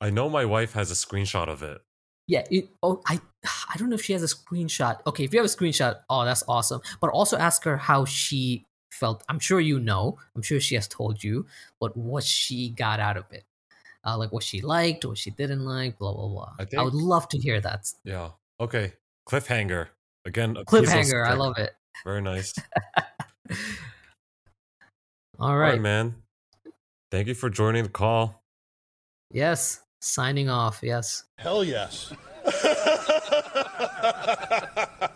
Speaker 3: I know my wife has a screenshot of it.
Speaker 2: Yeah. It, oh, I. I don't know if she has a screenshot. Okay, if you have a screenshot, oh, that's awesome. But also ask her how she felt. I'm sure you know. I'm sure she has told you, but what she got out of it. Uh, like what she liked, what she didn't like, blah blah blah.
Speaker 3: I
Speaker 2: I, would love to hear that.
Speaker 3: Yeah. Okay. Cliffhanger again. a
Speaker 2: Cliffhanger, I love it.
Speaker 3: Very nice.
Speaker 2: All
Speaker 3: All
Speaker 2: right.
Speaker 3: right, man. Thank you for joining the call.
Speaker 2: Yes. Signing off. Yes.
Speaker 4: Hell yes.